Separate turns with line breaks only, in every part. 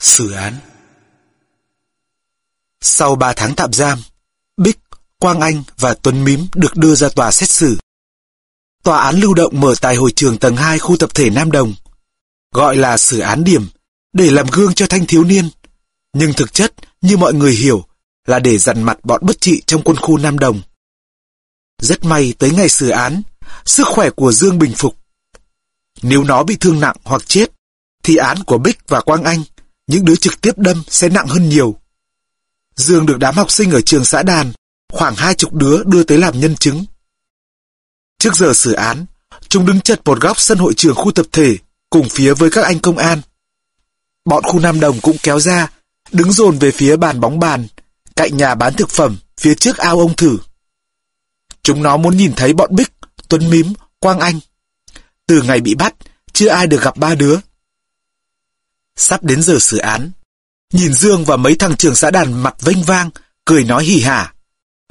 Xử án Sau 3 tháng tạm giam, Bích, Quang Anh và Tuấn Mím được đưa ra tòa xét xử. Tòa án lưu động mở tại hội trường tầng 2 khu tập thể Nam Đồng, gọi là xử án điểm, để làm gương cho thanh thiếu niên. Nhưng thực chất, như mọi người hiểu, là để dằn mặt bọn bất trị trong quân khu Nam Đồng. Rất may tới ngày xử án, sức khỏe của Dương bình phục. Nếu nó bị thương nặng hoặc chết, thì án của Bích và Quang Anh, những đứa trực tiếp đâm sẽ nặng hơn nhiều. Dương được đám học sinh ở trường xã đàn, khoảng hai chục đứa đưa tới làm nhân chứng. Trước giờ xử án, chúng đứng chật một góc sân hội trường khu tập thể, cùng phía với các anh công an. Bọn khu Nam Đồng cũng kéo ra, đứng dồn về phía bàn bóng bàn, cạnh nhà bán thực phẩm, phía trước ao ông thử. Chúng nó muốn nhìn thấy bọn Bích, Tuấn Mím, Quang Anh. Từ ngày bị bắt, chưa ai được gặp ba đứa. Sắp đến giờ xử án. Nhìn Dương và mấy thằng trưởng xã đàn mặt vênh vang, cười nói hỉ hả.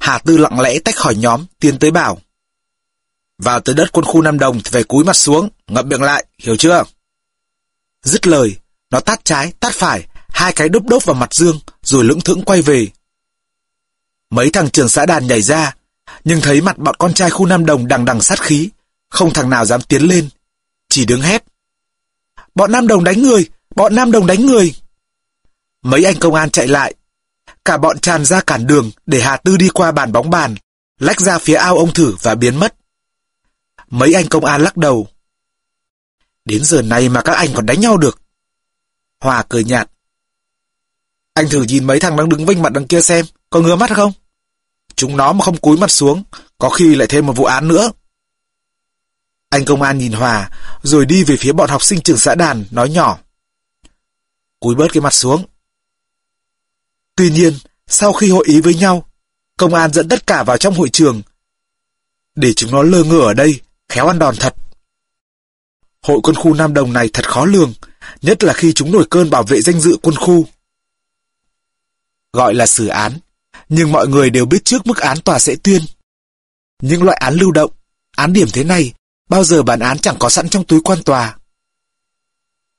Hà Tư lặng lẽ tách khỏi nhóm, tiến tới bảo. Vào tới đất quân khu Nam Đồng thì phải cúi mặt xuống, ngậm miệng lại, hiểu chưa? Dứt lời, nó tát trái, tát phải, hai cái đốp đốp vào mặt Dương, rồi lững thững quay về. Mấy thằng trưởng xã đàn nhảy ra, nhưng thấy mặt bọn con trai khu Nam Đồng đằng đằng sát khí, không thằng nào dám tiến lên, chỉ đứng hét. Bọn Nam Đồng đánh người, bọn Nam Đồng đánh người. Mấy anh công an chạy lại, cả bọn tràn ra cản đường để Hà Tư đi qua bàn bóng bàn, lách ra phía ao ông thử và biến mất. Mấy anh công an lắc đầu. Đến giờ này mà các anh còn đánh nhau được. Hòa cười nhạt. Anh thử nhìn mấy thằng đang đứng vinh mặt đằng kia xem, có ngứa mắt không? Chúng nó mà không cúi mặt xuống, có khi lại thêm một vụ án nữa. Anh công an nhìn Hòa, rồi đi về phía bọn học sinh trường xã đàn, nói nhỏ. Cúi bớt cái mặt xuống. Tuy nhiên, sau khi hội ý với nhau, công an dẫn tất cả vào trong hội trường. Để chúng nó lơ ngơ ở đây, khéo ăn đòn thật. Hội quân khu Nam Đồng này thật khó lường, nhất là khi chúng nổi cơn bảo vệ danh dự quân khu. Gọi là xử án, nhưng mọi người đều biết trước mức án tòa sẽ tuyên. Những loại án lưu động, án điểm thế này, bao giờ bản án chẳng có sẵn trong túi quan tòa.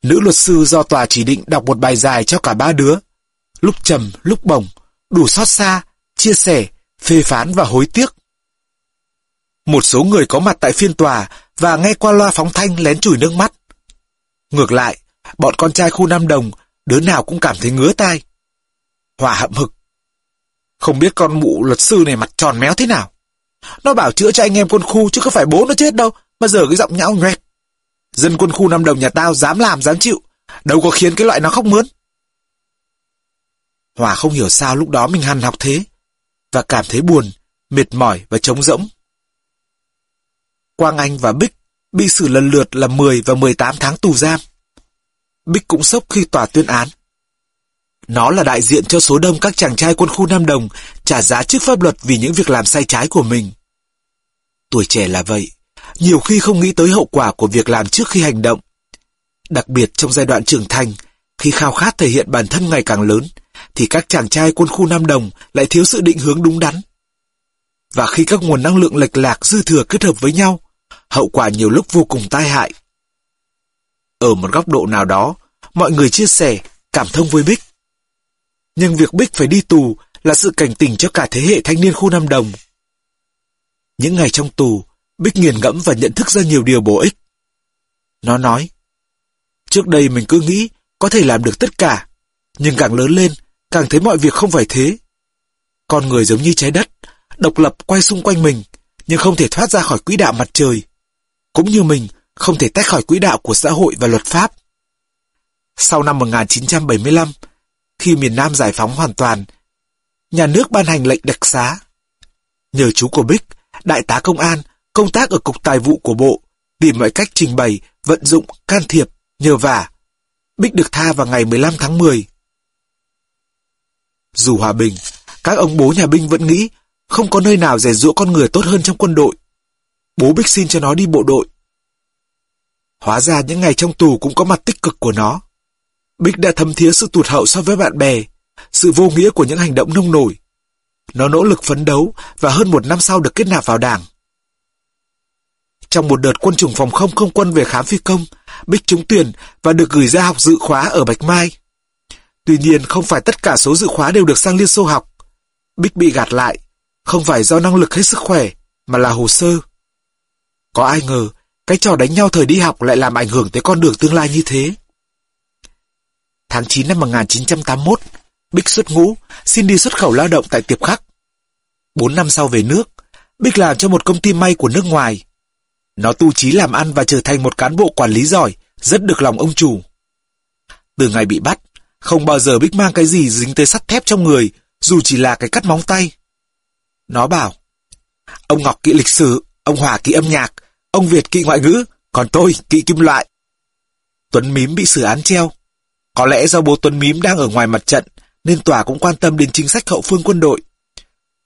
Nữ luật sư do tòa chỉ định đọc một bài dài cho cả ba đứa. Lúc trầm, lúc bổng, đủ xót xa, chia sẻ, phê phán và hối tiếc. Một số người có mặt tại phiên tòa và nghe qua loa phóng thanh lén chùi nước mắt. Ngược lại, bọn con trai khu Nam Đồng, đứa nào cũng cảm thấy ngứa tai. Hòa hậm hực. Không biết con mụ luật sư này mặt tròn méo thế nào. Nó bảo chữa cho anh em quân khu chứ có phải bố nó chết đâu, mà giờ cái giọng nhão nhoẹt. Dân quân khu Nam Đồng nhà tao dám làm dám chịu, đâu có khiến cái loại nó khóc mướn. Hòa không hiểu sao lúc đó mình hằn học thế, và cảm thấy buồn, mệt mỏi và trống rỗng. Quang Anh và Bích bị xử lần lượt là 10 và 18 tháng tù giam. Bích cũng sốc khi tòa tuyên án. Nó là đại diện cho số đông các chàng trai quân khu Nam Đồng trả giá trước pháp luật vì những việc làm sai trái của mình. Tuổi trẻ là vậy, nhiều khi không nghĩ tới hậu quả của việc làm trước khi hành động. Đặc biệt trong giai đoạn trưởng thành, khi khao khát thể hiện bản thân ngày càng lớn, thì các chàng trai quân khu Nam Đồng lại thiếu sự định hướng đúng đắn. Và khi các nguồn năng lượng lệch lạc dư thừa kết hợp với nhau, hậu quả nhiều lúc vô cùng tai hại. Ở một góc độ nào đó, mọi người chia sẻ, cảm thông với Bích. Nhưng việc Bích phải đi tù là sự cảnh tỉnh cho cả thế hệ thanh niên khu Nam Đồng. Những ngày trong tù, Bích nghiền ngẫm và nhận thức ra nhiều điều bổ ích. Nó nói, trước đây mình cứ nghĩ có thể làm được tất cả, nhưng càng lớn lên, càng thấy mọi việc không phải thế. Con người giống như trái đất, độc lập quay xung quanh mình, nhưng không thể thoát ra khỏi quỹ đạo mặt trời. Cũng như mình, không thể tách khỏi quỹ đạo của xã hội và luật pháp. Sau năm 1975, khi miền Nam giải phóng hoàn toàn, nhà nước ban hành lệnh đặc xá. Nhờ chú của Bích, đại tá công an, công tác ở Cục Tài vụ của Bộ, tìm mọi cách trình bày, vận dụng, can thiệp, nhờ vả. Bích được tha vào ngày 15 tháng 10. Dù hòa bình, các ông bố nhà binh vẫn nghĩ không có nơi nào rèn rũa con người tốt hơn trong quân đội. Bố Bích xin cho nó đi bộ đội. Hóa ra những ngày trong tù cũng có mặt tích cực của nó. Bích đã thấm thía sự tụt hậu so với bạn bè, sự vô nghĩa của những hành động nông nổi. Nó nỗ lực phấn đấu và hơn một năm sau được kết nạp vào đảng. Trong một đợt quân chủng phòng không không quân về khám phi công, Bích trúng tuyển và được gửi ra học dự khóa ở Bạch Mai. Tuy nhiên không phải tất cả số dự khóa đều được sang Liên Xô học. Bích bị gạt lại, không phải do năng lực hay sức khỏe, mà là hồ sơ. Có ai ngờ, cái trò đánh nhau thời đi học lại làm ảnh hưởng tới con đường tương lai như thế. Tháng 9 năm 1981, Bích xuất ngũ, xin đi xuất khẩu lao động tại Tiệp Khắc. Bốn năm sau về nước, Bích làm cho một công ty may của nước ngoài. Nó tu trí làm ăn và trở thành một cán bộ quản lý giỏi, rất được lòng ông chủ. Từ ngày bị bắt, không bao giờ Bích mang cái gì dính tới sắt thép trong người, dù chỉ là cái cắt móng tay. Nó bảo, ông Ngọc kỹ lịch sử, ông Hòa kỹ âm nhạc, ông Việt kỹ ngoại ngữ, còn tôi kỹ kim loại. Tuấn Mím bị xử án treo. Có lẽ do bố Tuấn Mím đang ở ngoài mặt trận, nên tòa cũng quan tâm đến chính sách hậu phương quân đội.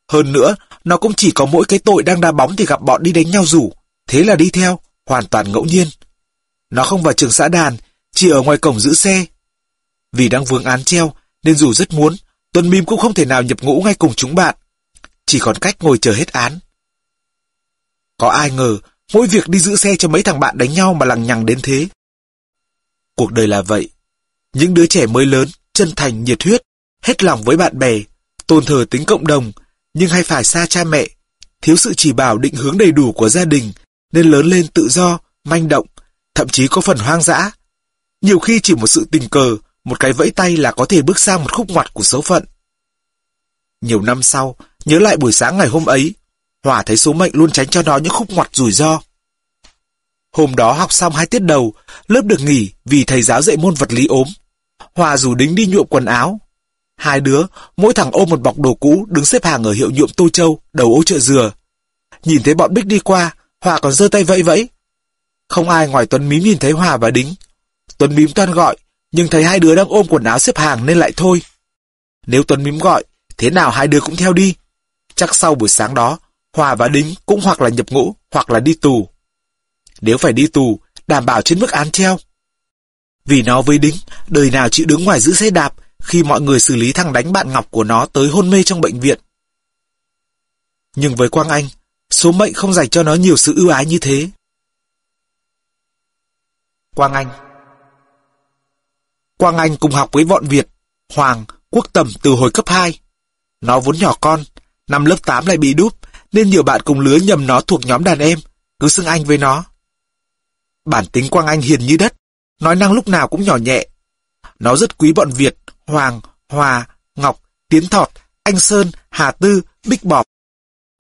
Hơn nữa, nó cũng chỉ có mỗi cái tội đang đá bóng thì gặp bọn đi đánh nhau rủ, thế là đi theo, hoàn toàn ngẫu nhiên. Nó không vào trường xã đàn, chỉ ở ngoài cổng giữ xe. Vì đang vướng án treo, nên dù rất muốn, Tuần Mim cũng không thể nào nhập ngũ ngay cùng chúng bạn. Chỉ còn cách ngồi chờ hết án. Có ai ngờ, mỗi việc đi giữ xe cho mấy thằng bạn đánh nhau mà lằng nhằng đến thế. Cuộc đời là vậy. Những đứa trẻ mới lớn, chân thành, nhiệt huyết, hết lòng với bạn bè, tôn thờ tính cộng đồng, nhưng hay phải xa cha mẹ, thiếu sự chỉ bảo định hướng đầy đủ của gia đình, nên lớn lên tự do, manh động, thậm chí có phần hoang dã. Nhiều khi chỉ một sự tình cờ, một cái vẫy tay là có thể bước sang một khúc ngoặt của số phận. Nhiều năm sau, nhớ lại buổi sáng ngày hôm ấy, Hòa thấy số mệnh luôn tránh cho nó những khúc ngoặt rủi ro. Hôm đó học xong hai tiết đầu, lớp được nghỉ vì thầy giáo dạy môn vật lý ốm. Hòa rủ đính đi nhuộm quần áo. Hai đứa, mỗi thằng ôm một bọc đồ cũ đứng xếp hàng ở hiệu nhuộm Tô Châu, đầu ô chợ dừa. Nhìn thấy bọn Bích đi qua, Hòa còn giơ tay vẫy vẫy. Không ai ngoài Tuấn Mím nhìn thấy Hòa và Đính. Tuấn Mím toan gọi, nhưng thấy hai đứa đang ôm quần áo xếp hàng nên lại thôi. Nếu Tuấn Mím gọi, thế nào hai đứa cũng theo đi. Chắc sau buổi sáng đó, Hòa và Đính cũng hoặc là nhập ngũ, hoặc là đi tù. Nếu phải đi tù, đảm bảo trên mức án treo. Vì nó với Đính, đời nào chịu đứng ngoài giữ xe đạp khi mọi người xử lý thằng đánh bạn Ngọc của nó tới hôn mê trong bệnh viện. Nhưng với Quang Anh, số mệnh không dành cho nó nhiều sự ưu ái như thế. Quang Anh Quang Anh cùng học với bọn Việt, Hoàng, Quốc Tầm từ hồi cấp 2. Nó vốn nhỏ con, năm lớp 8 lại bị đúp, nên nhiều bạn cùng lứa nhầm nó thuộc nhóm đàn em, cứ xưng anh với nó. Bản tính Quang Anh hiền như đất, nói năng lúc nào cũng nhỏ nhẹ. Nó rất quý bọn Việt, Hoàng, Hòa, Ngọc, Tiến Thọt, Anh Sơn, Hà Tư, Bích Bọp.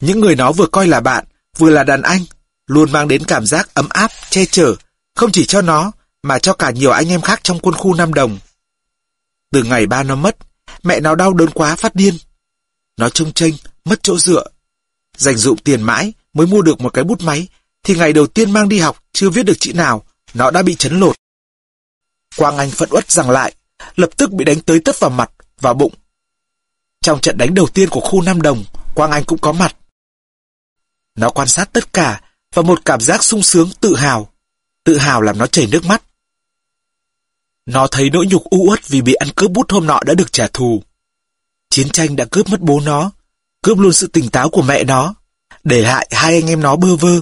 Những người nó vừa coi là bạn, vừa là đàn anh, luôn mang đến cảm giác ấm áp, che chở, không chỉ cho nó, mà cho cả nhiều anh em khác trong quân khu Nam Đồng. Từ ngày ba nó mất, mẹ nó đau đớn quá phát điên. Nó trông tranh, mất chỗ dựa. Dành dụng tiền mãi mới mua được một cái bút máy, thì ngày đầu tiên mang đi học chưa viết được chữ nào, nó đã bị chấn lột. Quang Anh phẫn uất rằng lại, lập tức bị đánh tới tấp vào mặt, và bụng. Trong trận đánh đầu tiên của khu Nam Đồng, Quang Anh cũng có mặt. Nó quan sát tất cả và một cảm giác sung sướng tự hào. Tự hào làm nó chảy nước mắt. Nó thấy nỗi nhục u uất vì bị ăn cướp bút hôm nọ đã được trả thù. Chiến tranh đã cướp mất bố nó, cướp luôn sự tỉnh táo của mẹ nó, để lại hai anh em nó bơ vơ.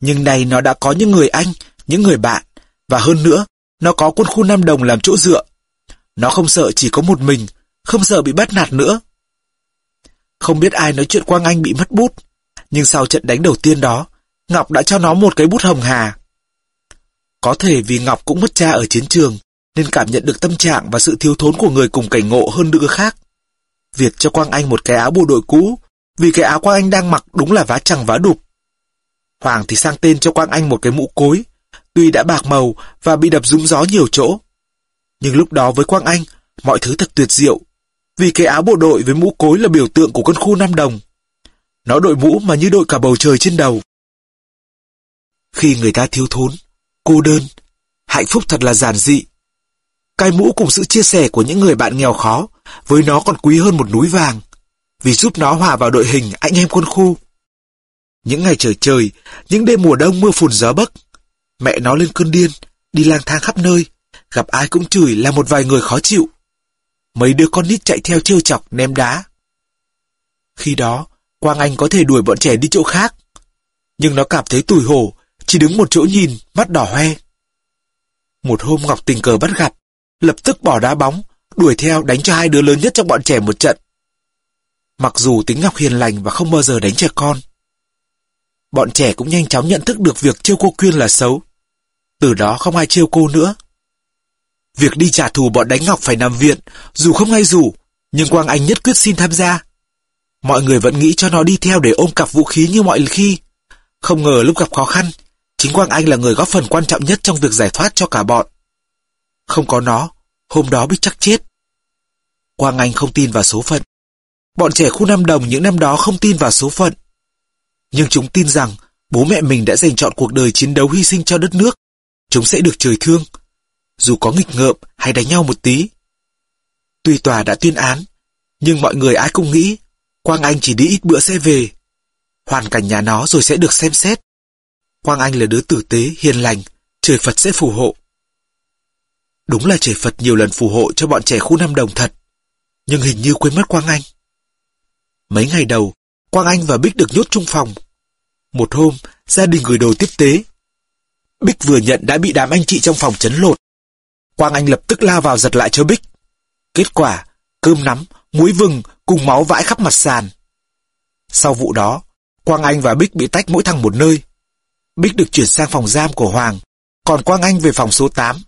Nhưng nay nó đã có những người anh, những người bạn, và hơn nữa, nó có quân khu Nam Đồng làm chỗ dựa. Nó không sợ chỉ có một mình, không sợ bị bắt nạt nữa. Không biết ai nói chuyện Quang Anh bị mất bút, nhưng sau trận đánh đầu tiên đó, Ngọc đã cho nó một cái bút hồng hà. Có thể vì Ngọc cũng mất cha ở chiến trường, nên cảm nhận được tâm trạng và sự thiếu thốn của người cùng cảnh ngộ hơn nữ khác. Việt cho Quang Anh một cái áo bộ đội cũ, vì cái áo Quang Anh đang mặc đúng là vá chẳng vá đục. Hoàng thì sang tên cho Quang Anh một cái mũ cối, tuy đã bạc màu và bị đập rúng gió nhiều chỗ. Nhưng lúc đó với Quang Anh, mọi thứ thật tuyệt diệu, vì cái áo bộ đội với mũ cối là biểu tượng của quân khu Nam Đồng. Nó đội mũ mà như đội cả bầu trời trên đầu. Khi người ta thiếu thốn, cô đơn, hạnh phúc thật là giản dị. Cái mũ cùng sự chia sẻ của những người bạn nghèo khó, với nó còn quý hơn một núi vàng, vì giúp nó hòa vào đội hình anh em quân khu. Những ngày trời trời, những đêm mùa đông mưa phùn gió bấc, mẹ nó lên cơn điên, đi lang thang khắp nơi, gặp ai cũng chửi là một vài người khó chịu. Mấy đứa con nít chạy theo trêu chọc, ném đá. Khi đó, Quang Anh có thể đuổi bọn trẻ đi chỗ khác. Nhưng nó cảm thấy tủi hổ, chỉ đứng một chỗ nhìn, mắt đỏ hoe. Một hôm Ngọc tình cờ bắt gặp, lập tức bỏ đá bóng, đuổi theo đánh cho hai đứa lớn nhất trong bọn trẻ một trận. Mặc dù tính Ngọc hiền lành và không bao giờ đánh trẻ con. Bọn trẻ cũng nhanh chóng nhận thức được việc trêu cô Quyên là xấu. Từ đó không ai trêu cô nữa. Việc đi trả thù bọn đánh Ngọc phải nằm viện, dù không ai rủ, nhưng Quang Anh nhất quyết xin tham gia. Mọi người vẫn nghĩ cho nó đi theo để ôm cặp vũ khí như mọi khi. Không ngờ lúc gặp khó khăn, chính Quang Anh là người góp phần quan trọng nhất trong việc giải thoát cho cả bọn. Không có nó, hôm đó biết chắc chết. Quang Anh không tin vào số phận. Bọn trẻ khu Nam Đồng những năm đó không tin vào số phận. Nhưng chúng tin rằng bố mẹ mình đã dành chọn cuộc đời chiến đấu hy sinh cho đất nước. Chúng sẽ được trời thương, dù có nghịch ngợm hay đánh nhau một tí. Tuy tòa đã tuyên án, nhưng mọi người ai cũng nghĩ Quang Anh chỉ đi ít bữa sẽ về. Hoàn cảnh nhà nó rồi sẽ được xem xét. Quang Anh là đứa tử tế, hiền lành, trời Phật sẽ phù hộ. Đúng là trời Phật nhiều lần phù hộ cho bọn trẻ khu Nam Đồng thật, nhưng hình như quên mất Quang Anh. Mấy ngày đầu, Quang Anh và Bích được nhốt chung phòng. Một hôm, gia đình gửi đồ tiếp tế. Bích vừa nhận đã bị đám anh chị trong phòng chấn lột. Quang Anh lập tức lao vào giật lại cho Bích. Kết quả, cơm nắm, muối vừng cùng máu vãi khắp mặt sàn. Sau vụ đó, Quang Anh và Bích bị tách mỗi thằng một nơi. Bích được chuyển sang phòng giam của Hoàng, còn Quang Anh về phòng số 8.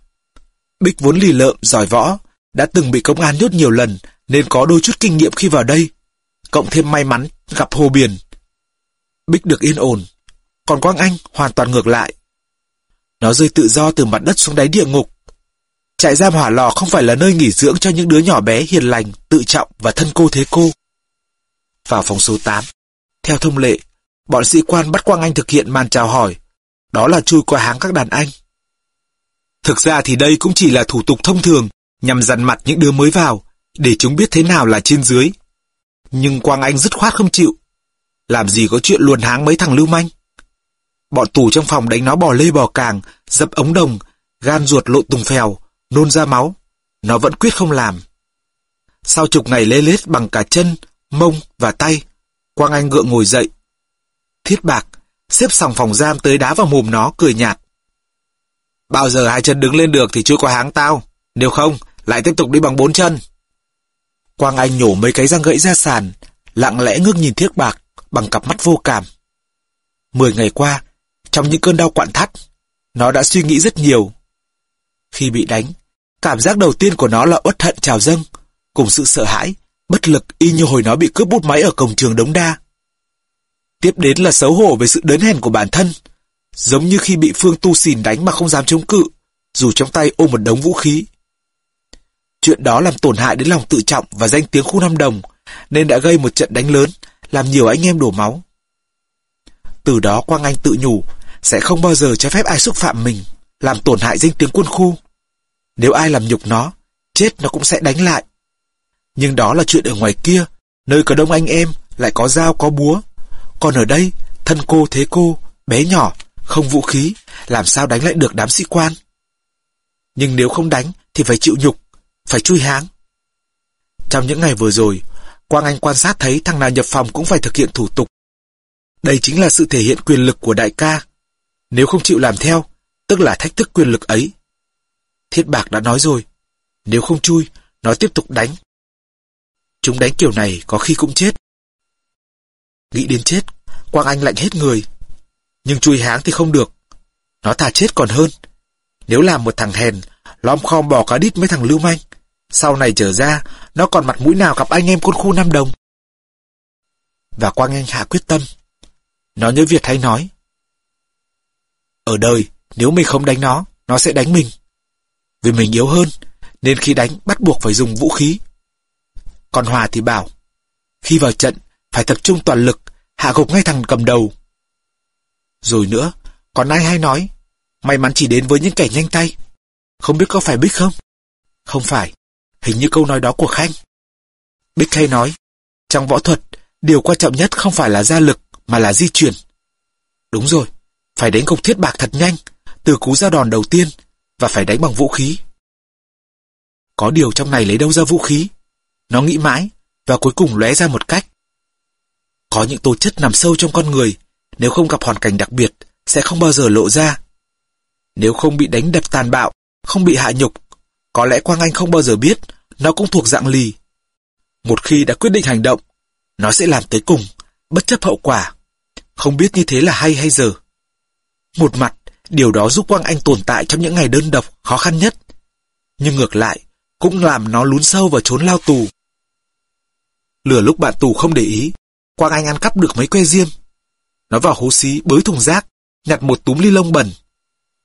Bích vốn lì lợm, giỏi võ, đã từng bị công an nhốt nhiều lần nên có đôi chút kinh nghiệm khi vào đây. Cộng thêm may mắn gặp Hồ Biển. Bích được yên ổn, còn Quang Anh hoàn toàn ngược lại. Nó rơi tự do từ mặt đất xuống đáy địa ngục. Trại giam hỏa lò không phải là nơi nghỉ dưỡng cho những đứa nhỏ bé hiền lành, tự trọng và thân cô thế cô. Vào phòng số 8, theo thông lệ, bọn sĩ quan bắt Quang Anh thực hiện màn chào hỏi. Đó là chui qua háng các đàn anh. Thực ra thì đây cũng chỉ là thủ tục thông thường nhằm dằn mặt những đứa mới vào, để chúng biết thế nào là trên dưới. Nhưng Quang Anh dứt khoát không chịu. Làm gì có chuyện luồn háng mấy thằng lưu manh. Bọn tù trong phòng đánh nó bò lê bò càng, dập ống đồng, gan ruột lộn tùng phèo, nôn ra máu. Nó vẫn quyết không làm. Sau chục ngày lê lết bằng cả chân, mông và tay, Quang Anh gượng ngồi dậy. Thiết bạc, xếp sòng phòng giam tới đá vào mồm nó, cười nhạt. Bao giờ hai chân đứng lên được thì chưa có háng tao, nếu không, lại tiếp tục đi bằng bốn chân. Quang Anh nhổ mấy cái răng gãy ra sàn, lặng lẽ ngước nhìn Thiết Bạc bằng cặp mắt vô cảm. Mười ngày qua, trong những cơn đau quặn thắt, nó đã suy nghĩ rất nhiều. Khi bị đánh, cảm giác đầu tiên của nó là uất hận trào dâng, cùng sự sợ hãi, bất lực y như hồi nó bị cướp bút máy ở cổng trường Đống Đa. Tiếp đến là xấu hổ về sự đớn hèn của bản thân, giống như khi bị Phương Tu xìn đánh mà không dám chống cự, dù trong tay ôm một đống vũ khí. Chuyện đó làm tổn hại đến lòng tự trọng và danh tiếng khu Nam Đồng, nên đã gây một trận đánh lớn, làm nhiều anh em đổ máu. Từ đó Quang Anh tự nhủ, sẽ không bao giờ cho phép ai xúc phạm mình, làm tổn hại danh tiếng quân khu. Nếu ai làm nhục nó, chết nó cũng sẽ đánh lại. Nhưng đó là chuyện ở ngoài kia, nơi có đông anh em, lại có dao có búa. Còn ở đây, thân cô thế cô, bé nhỏ, không vũ khí, làm sao đánh lại được đám sĩ quan. Nhưng nếu không đánh thì phải chịu nhục, phải chui háng. Trong những ngày vừa rồi, Quang Anh quan sát thấy thằng nào nhập phòng cũng phải thực hiện thủ tục. Đây chính là sự thể hiện quyền lực của đại ca. Nếu không chịu làm theo, tức là thách thức quyền lực ấy. Thiết Bạc đã nói rồi, nếu không chui, nó tiếp tục đánh. Chúng đánh kiểu này có khi cũng chết. Nghĩ đến chết, Quang Anh lạnh hết người. Nhưng chui háng thì không được. Nó thà chết còn hơn. Nếu làm một thằng hèn, lom khom bỏ cá đít mấy thằng lưu manh, sau này trở ra, nó còn mặt mũi nào gặp anh em quân khu Nam Đồng. Và Quang Anh hạ quyết tâm. Nó nhớ Việt hay nói. Ở đời, nếu mình không đánh nó, nó sẽ đánh mình. Vì mình yếu hơn, nên khi đánh bắt buộc phải dùng vũ khí. Còn Hòa thì bảo, khi vào trận, phải tập trung toàn lực, hạ gục ngay thằng cầm đầu. Rồi nữa, còn ai hay nói, may mắn chỉ đến với những kẻ nhanh tay. Không biết có phải Bích không? Không phải, hình như câu nói đó của Khanh. Bích hay nói, trong võ thuật, điều quan trọng nhất không phải là gia lực, mà là di chuyển. Đúng rồi, phải đánh cục thiết bạc thật nhanh, từ cú ra đòn đầu tiên, và phải đánh bằng vũ khí. Có điều trong này lấy đâu ra vũ khí? Nó nghĩ mãi, và cuối cùng lóe ra một cách. Có những tố chất nằm sâu trong con người, nếu không gặp hoàn cảnh đặc biệt, sẽ không bao giờ lộ ra. Nếu không bị đánh đập tàn bạo, không bị hạ nhục, có lẽ Quang Anh không bao giờ biết nó cũng thuộc dạng lì. Một khi đã quyết định hành động, nó sẽ làm tới cùng, bất chấp hậu quả. Không biết như thế là hay hay giờ. Một mặt, điều đó giúp Quang Anh tồn tại trong những ngày đơn độc, khó khăn nhất. Nhưng ngược lại, cũng làm nó lún sâu vào trốn lao tù. Lửa lúc bạn tù không để ý, Quang Anh ăn cắp được mấy que diêm. Nó vào hố xí bới thùng rác, nhặt một túm ly lông bẩn.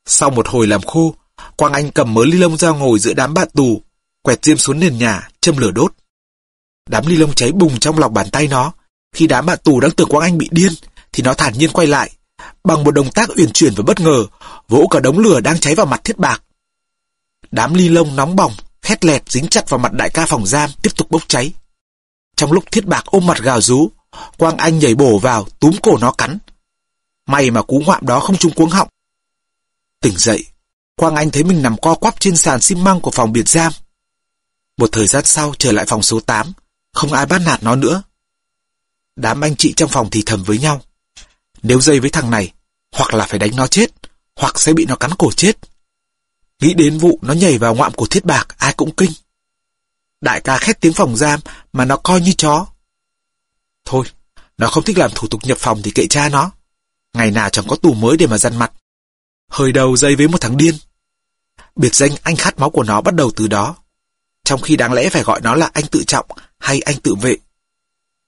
Sau một hồi làm khô, Quang Anh cầm mớ ly lông ra ngồi giữa đám bạn tù, quẹt diêm xuống nền nhà, châm lửa đốt. Đám ly lông cháy bùng trong lòng bàn tay nó. Khi đám bạn tù đang tưởng Quang Anh bị điên, thì nó thản nhiên quay lại. Bằng một động tác uyển chuyển và bất ngờ, vỗ cả đống lửa đang cháy vào mặt thiết bạc. Đám ly lông nóng bỏng, khét lẹt dính chặt vào mặt đại ca phòng giam tiếp tục bốc cháy. Trong lúc thiết bạc ôm mặt gào rú, Quang Anh nhảy bổ vào, túm cổ nó cắn. May mà cú ngoạm đó không trúng cuống họng. Tỉnh dậy, Quang Anh thấy mình nằm co quắp trên sàn xi măng của phòng biệt giam. Một thời gian sau trở lại phòng số 8, không ai bắt nạt nó nữa. Đám anh chị trong phòng thì thầm với nhau. Nếu dây với thằng này, hoặc là phải đánh nó chết, hoặc sẽ bị nó cắn cổ chết. Nghĩ đến vụ nó nhảy vào ngoạm của thiết bạc, ai cũng kinh. Đại ca khét tiếng phòng giam mà nó coi như chó. Thôi, nó không thích làm thủ tục nhập phòng thì kệ cha nó. Ngày nào chẳng có tù mới để mà dằn mặt. Hơi đầu dây với một thằng điên. Biệt danh anh khát máu của nó bắt đầu từ đó. Trong khi đáng lẽ phải gọi nó là anh tự trọng hay anh tự vệ.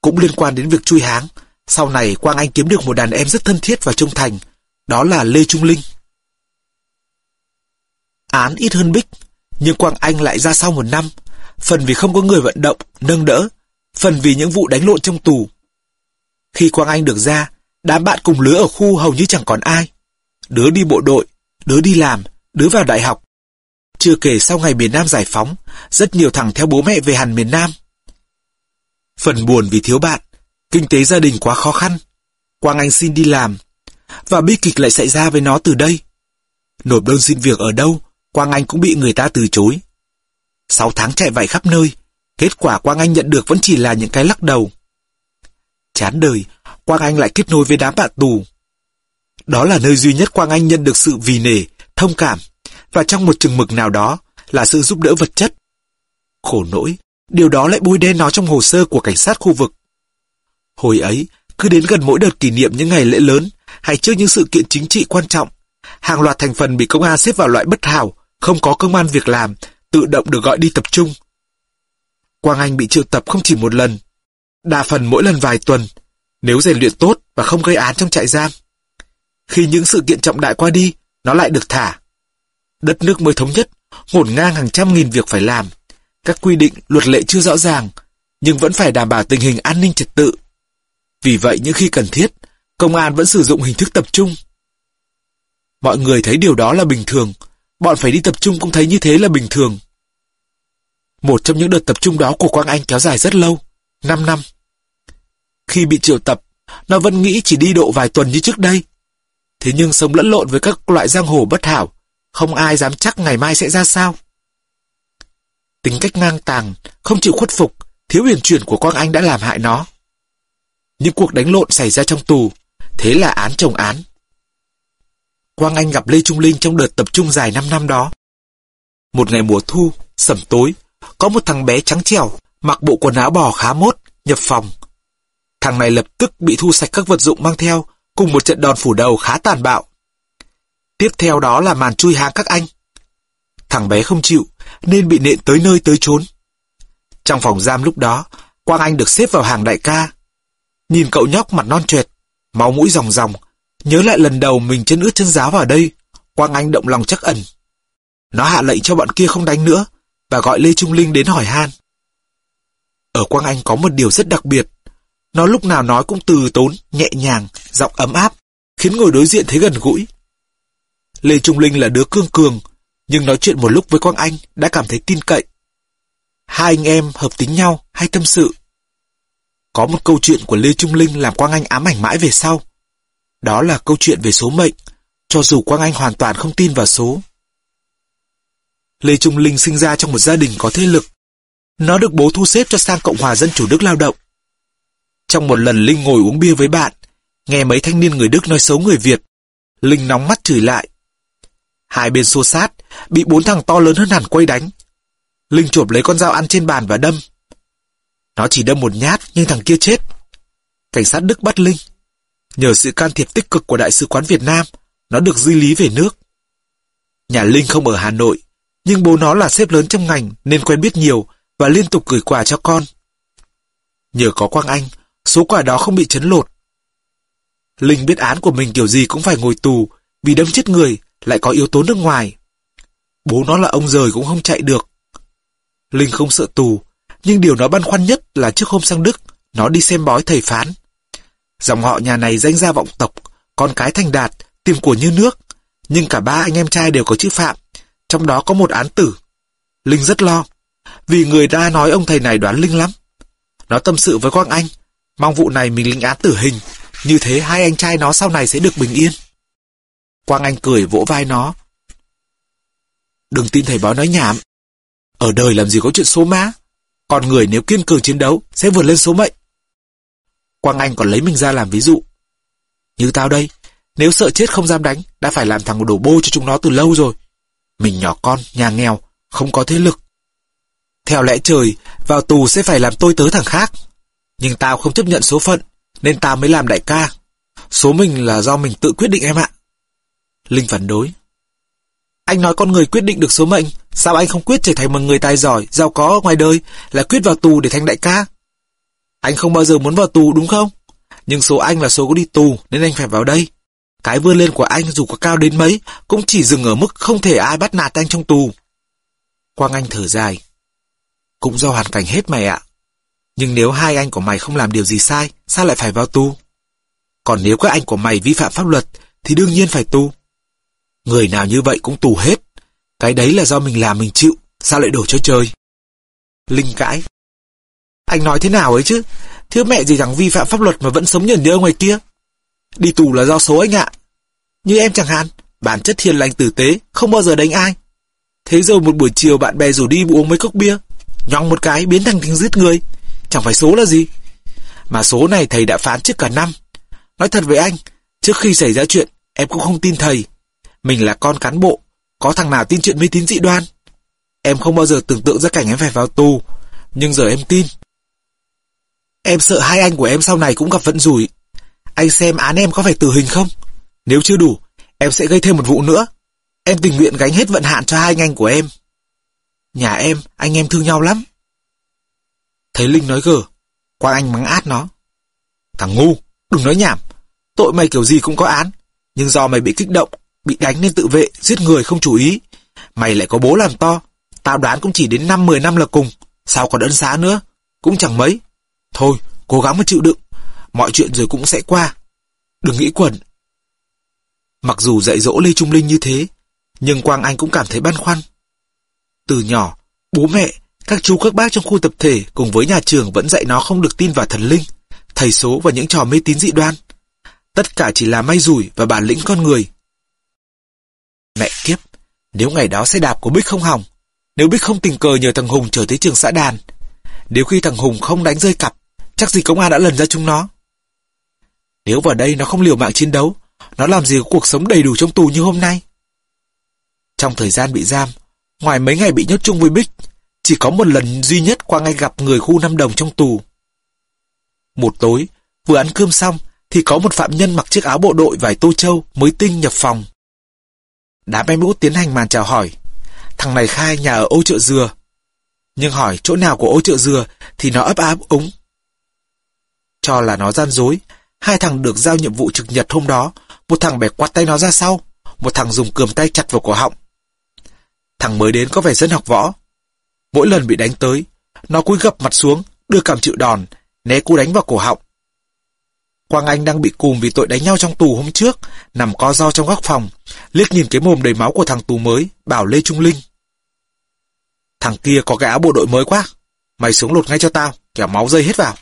Cũng liên quan đến việc chui háng, sau này Quang Anh kiếm được một đàn em rất thân thiết và trung thành, đó là Lê Trung Linh. Án ít hơn Bích, nhưng Quang Anh lại ra sau một năm, phần vì không có người vận động, nâng đỡ, phần vì những vụ đánh lộn trong tù. Khi Quang Anh được ra, đám bạn cùng lứa ở khu hầu như chẳng còn ai. Đứa đi bộ đội, đứa đi làm, đứa vào đại học. Chưa kể sau ngày miền Nam giải phóng, rất nhiều thằng theo bố mẹ về hẳn miền Nam. Phần buồn vì thiếu bạn, kinh tế gia đình quá khó khăn. Quang Anh xin đi làm, và bi kịch lại xảy ra với nó từ đây. Nộp đơn xin việc ở đâu, Quang Anh cũng bị người ta từ chối. Sáu tháng chạy vạy khắp nơi, kết quả Quang Anh nhận được vẫn chỉ là những cái lắc đầu. Chán đời, Quang Anh lại kết nối với đám bạn tù. Đó là nơi duy nhất Quang Anh nhận được sự vì nể, thông cảm, và trong một chừng mực nào đó là sự giúp đỡ vật chất. Khổ nỗi, điều đó lại bôi đen nó trong hồ sơ của cảnh sát khu vực. Hồi ấy, cứ đến gần mỗi đợt kỷ niệm những ngày lễ lớn hay trước những sự kiện chính trị quan trọng, hàng loạt thành phần bị công an xếp vào loại bất hảo, không có công an việc làm, tự động được gọi đi tập trung. Quang Anh bị triệu tập không chỉ một lần, đa phần mỗi lần vài tuần, nếu rèn luyện tốt và không gây án trong trại giam. Khi những sự kiện trọng đại qua đi, nó lại được thả. Đất nước mới thống nhất, ngổn ngang hàng trăm nghìn việc phải làm. Các quy định, luật lệ chưa rõ ràng, nhưng vẫn phải đảm bảo tình hình an ninh trật tự. Vì vậy những khi cần thiết, công an vẫn sử dụng hình thức tập trung. Mọi người thấy điều đó là bình thường, bọn phải đi tập trung cũng thấy như thế là bình thường. Một trong những đợt tập trung đó của Quang Anh kéo dài rất lâu, 5 năm. Khi bị triệu tập, nó vẫn nghĩ chỉ đi độ vài tuần như trước đây. Thế nhưng sống lẫn lộn với các loại giang hồ bất hảo, không ai dám chắc ngày mai sẽ ra sao. Tính cách ngang tàng, không chịu khuất phục, thiếu huyền chuyển của Quang Anh đã làm hại nó. Những cuộc đánh lộn xảy ra trong tù, thế là án chồng án. Quang Anh gặp Lê Trung Linh trong đợt tập trung dài 5 năm đó. Một ngày mùa thu, sẩm tối, có một thằng bé trắng trẻo, mặc bộ quần áo bò khá mốt, nhập phòng. Thằng này lập tức bị thu sạch các vật dụng mang theo, cùng một trận đòn phủ đầu khá tàn bạo. Tiếp theo đó là màn chui hàng các anh. Thằng bé không chịu, nên bị nện tới nơi tới chốn. Trong phòng giam lúc đó, Quang Anh được xếp vào hàng đại ca. Nhìn cậu nhóc mặt non trệt, máu mũi ròng ròng, nhớ lại lần đầu mình chân ướt chân giáo vào đây, Quang Anh động lòng chắc ẩn. Nó hạ lệnh cho bọn kia không đánh nữa, và gọi Lê Trung Linh đến hỏi han. Ở Quang Anh có một điều rất đặc biệt. Nó lúc nào nói cũng từ tốn, nhẹ nhàng, giọng ấm áp, khiến ngồi đối diện thấy gần gũi. Lê Trung Linh là đứa cương cường, nhưng nói chuyện một lúc với Quang Anh đã cảm thấy tin cậy. Hai anh em hợp tính nhau hay tâm sự. Có một câu chuyện của Lê Trung Linh làm Quang Anh ám ảnh mãi về sau. Đó là câu chuyện về số mệnh, cho dù Quang Anh hoàn toàn không tin vào số. Lê Trung Linh sinh ra trong một gia đình có thế lực. Nó được bố thu xếp cho sang Cộng hòa Dân Chủ Đức lao động. Trong một lần Linh ngồi uống bia với bạn, nghe mấy thanh niên người Đức nói xấu người Việt. Linh nóng mắt chửi lại. Hai bên xô sát, bị bốn thằng to lớn hơn hẳn quay đánh. Linh chộp lấy con dao ăn trên bàn và đâm. Nó chỉ đâm một nhát nhưng thằng kia chết. Cảnh sát Đức bắt Linh. Nhờ sự can thiệp tích cực của Đại sứ quán Việt Nam, nó được di lý về nước. Nhà Linh không ở Hà Nội, nhưng bố nó là sếp lớn trong ngành nên quen biết nhiều và liên tục gửi quà cho con. Nhờ có Quang Anh, số quà đó không bị chấn lột. Linh biết án của mình kiểu gì cũng phải ngồi tù vì đâm chết người lại có yếu tố nước ngoài. Bố nó là ông rời cũng không chạy được. Linh không sợ tù, nhưng điều nó băn khoăn nhất là trước hôm sang Đức, nó đi xem bói thầy phán. Dòng họ nhà này danh gia vọng tộc, con cái thành đạt, tiền của như nước. Nhưng cả ba anh em trai đều có chữ Phạm, trong đó có một án tử. Linh rất lo, vì người ta nói ông thầy này đoán Linh lắm. Nó tâm sự với Quang Anh, mong vụ này mình lĩnh án tử hình, như thế hai anh trai nó sau này sẽ được bình yên. Quang Anh cười vỗ vai nó. Đừng tin thầy bói nói nhảm. Ở đời làm gì có chuyện số má. Còn người nếu kiên cường chiến đấu sẽ vượt lên số mệnh. Quang Anh còn lấy mình ra làm ví dụ. Như tao đây, nếu sợ chết không dám đánh, đã phải làm thằng đổ bô cho chúng nó từ lâu rồi. Mình nhỏ con, nhà nghèo, không có thế lực. Theo lẽ trời, vào tù sẽ phải làm tôi tớ thằng khác. Nhưng tao không chấp nhận số phận, nên tao mới làm đại ca. Số mình là do mình tự quyết định em ạ. Linh phản đối. Anh nói con người quyết định được số mệnh, sao anh không quyết trở thành một người tài giỏi, giàu có ngoài đời, là quyết vào tù để thành đại ca? Anh không bao giờ muốn vào tù đúng không? Nhưng số anh là số có đi tù nên anh phải vào đây. Cái vươn lên của anh dù có cao đến mấy cũng chỉ dừng ở mức không thể ai bắt nạt anh trong tù. Quang Anh thở dài. Cũng do hoàn cảnh hết mày ạ. Nhưng nếu hai anh của mày không làm điều gì sai, sao lại phải vào tù? Còn nếu các anh của mày vi phạm pháp luật, thì đương nhiên phải tù. Người nào như vậy cũng tù hết. Cái đấy là do mình làm mình chịu, sao lại đổ cho trời? Linh cãi. Anh nói thế nào ấy chứ? Thiếu mẹ gì chẳng vi phạm pháp luật mà vẫn sống nhờn nhơ ngoài kia. Đi tù là do số anh ạ. Như em chẳng hạn, bản chất hiền lành tử tế, không bao giờ đánh ai. Thế rồi một buổi chiều bạn bè rủ đi uống mấy cốc bia, nhong một cái biến thành thằng giết người. Chẳng phải số là gì. Mà số này thầy đã phán trước cả năm. Nói thật với anh, trước khi xảy ra chuyện, em cũng không tin thầy. Mình là con cán bộ, có thằng nào tin chuyện mê tín dị đoan. Em không bao giờ tưởng tượng ra cảnh em phải vào tù, nhưng giờ em tin. Em sợ hai anh của em sau này cũng gặp vận rủi. Anh xem án em có phải tử hình không? Nếu chưa đủ, em sẽ gây thêm một vụ nữa. Em tình nguyện gánh hết vận hạn cho hai anh anh của em. Nhà em, anh em thương nhau lắm. Thấy Linh nói gờ, Quang Anh mắng át nó. Thằng ngu, đừng nói nhảm. Tội mày kiểu gì cũng có án. Nhưng do mày bị kích động, bị đánh nên tự vệ, giết người không chú ý. Mày lại có bố làm to. Tao đoán cũng chỉ đến 5-10 năm là cùng. Sao còn ân xá nữa? Cũng chẳng mấy. Thôi, cố gắng mà chịu đựng. Mọi chuyện rồi cũng sẽ qua. Đừng nghĩ quẩn. Mặc dù dạy dỗ Lê Trung Linh như thế, nhưng Quang Anh cũng cảm thấy băn khoăn. Từ nhỏ, bố mẹ, các chú các bác trong khu tập thể cùng với nhà trường vẫn dạy nó không được tin vào thần linh, thầy số và những trò mê tín dị đoan. Tất cả chỉ là may rủi và bản lĩnh con người. Mẹ kiếp, nếu ngày đó xe đạp của Bích không hỏng, nếu Bích không tình cờ nhờ thằng Hùng trở tới trường xã đàn, nếu khi thằng Hùng không đánh rơi cặp, chắc gì công an đã lần ra chúng nó. Nếu vào đây nó không liều mạng chiến đấu, nó làm gì có cuộc sống đầy đủ trong tù như hôm nay. Trong thời gian bị giam, ngoài mấy ngày bị nhốt chung với Bích, chỉ có một lần duy nhất qua ngay gặp người khu năm Đồng trong tù. Một tối, vừa ăn cơm xong, thì có một phạm nhân mặc chiếc áo bộ đội vải tô châu mới tinh nhập phòng. Đám em út tiến hành màn chào hỏi. Thằng này khai nhà ở ô chợ dừa. Nhưng hỏi chỗ nào của ô chợ dừa thì nó ấp áp úng. Cho là nó gian dối, hai thằng được giao nhiệm vụ trực nhật hôm đó, một thằng bẻ quạt tay nó ra sau, một thằng dùng cườm tay chặt vào cổ họng. Thằng mới đến có vẻ dân học võ. Mỗi lần bị đánh tới, nó cúi gập mặt xuống, đưa cảm chịu đòn, né cú đánh vào cổ họng. Quang Anh đang bị cùm vì tội đánh nhau trong tù hôm trước, nằm co do trong góc phòng, liếc nhìn cái mồm đầy máu của thằng tù mới, bảo Lê Trung Linh. Thằng kia có cái áo bộ đội mới quá, mày xuống lột ngay cho tao, kẻo máu rơi hết vào.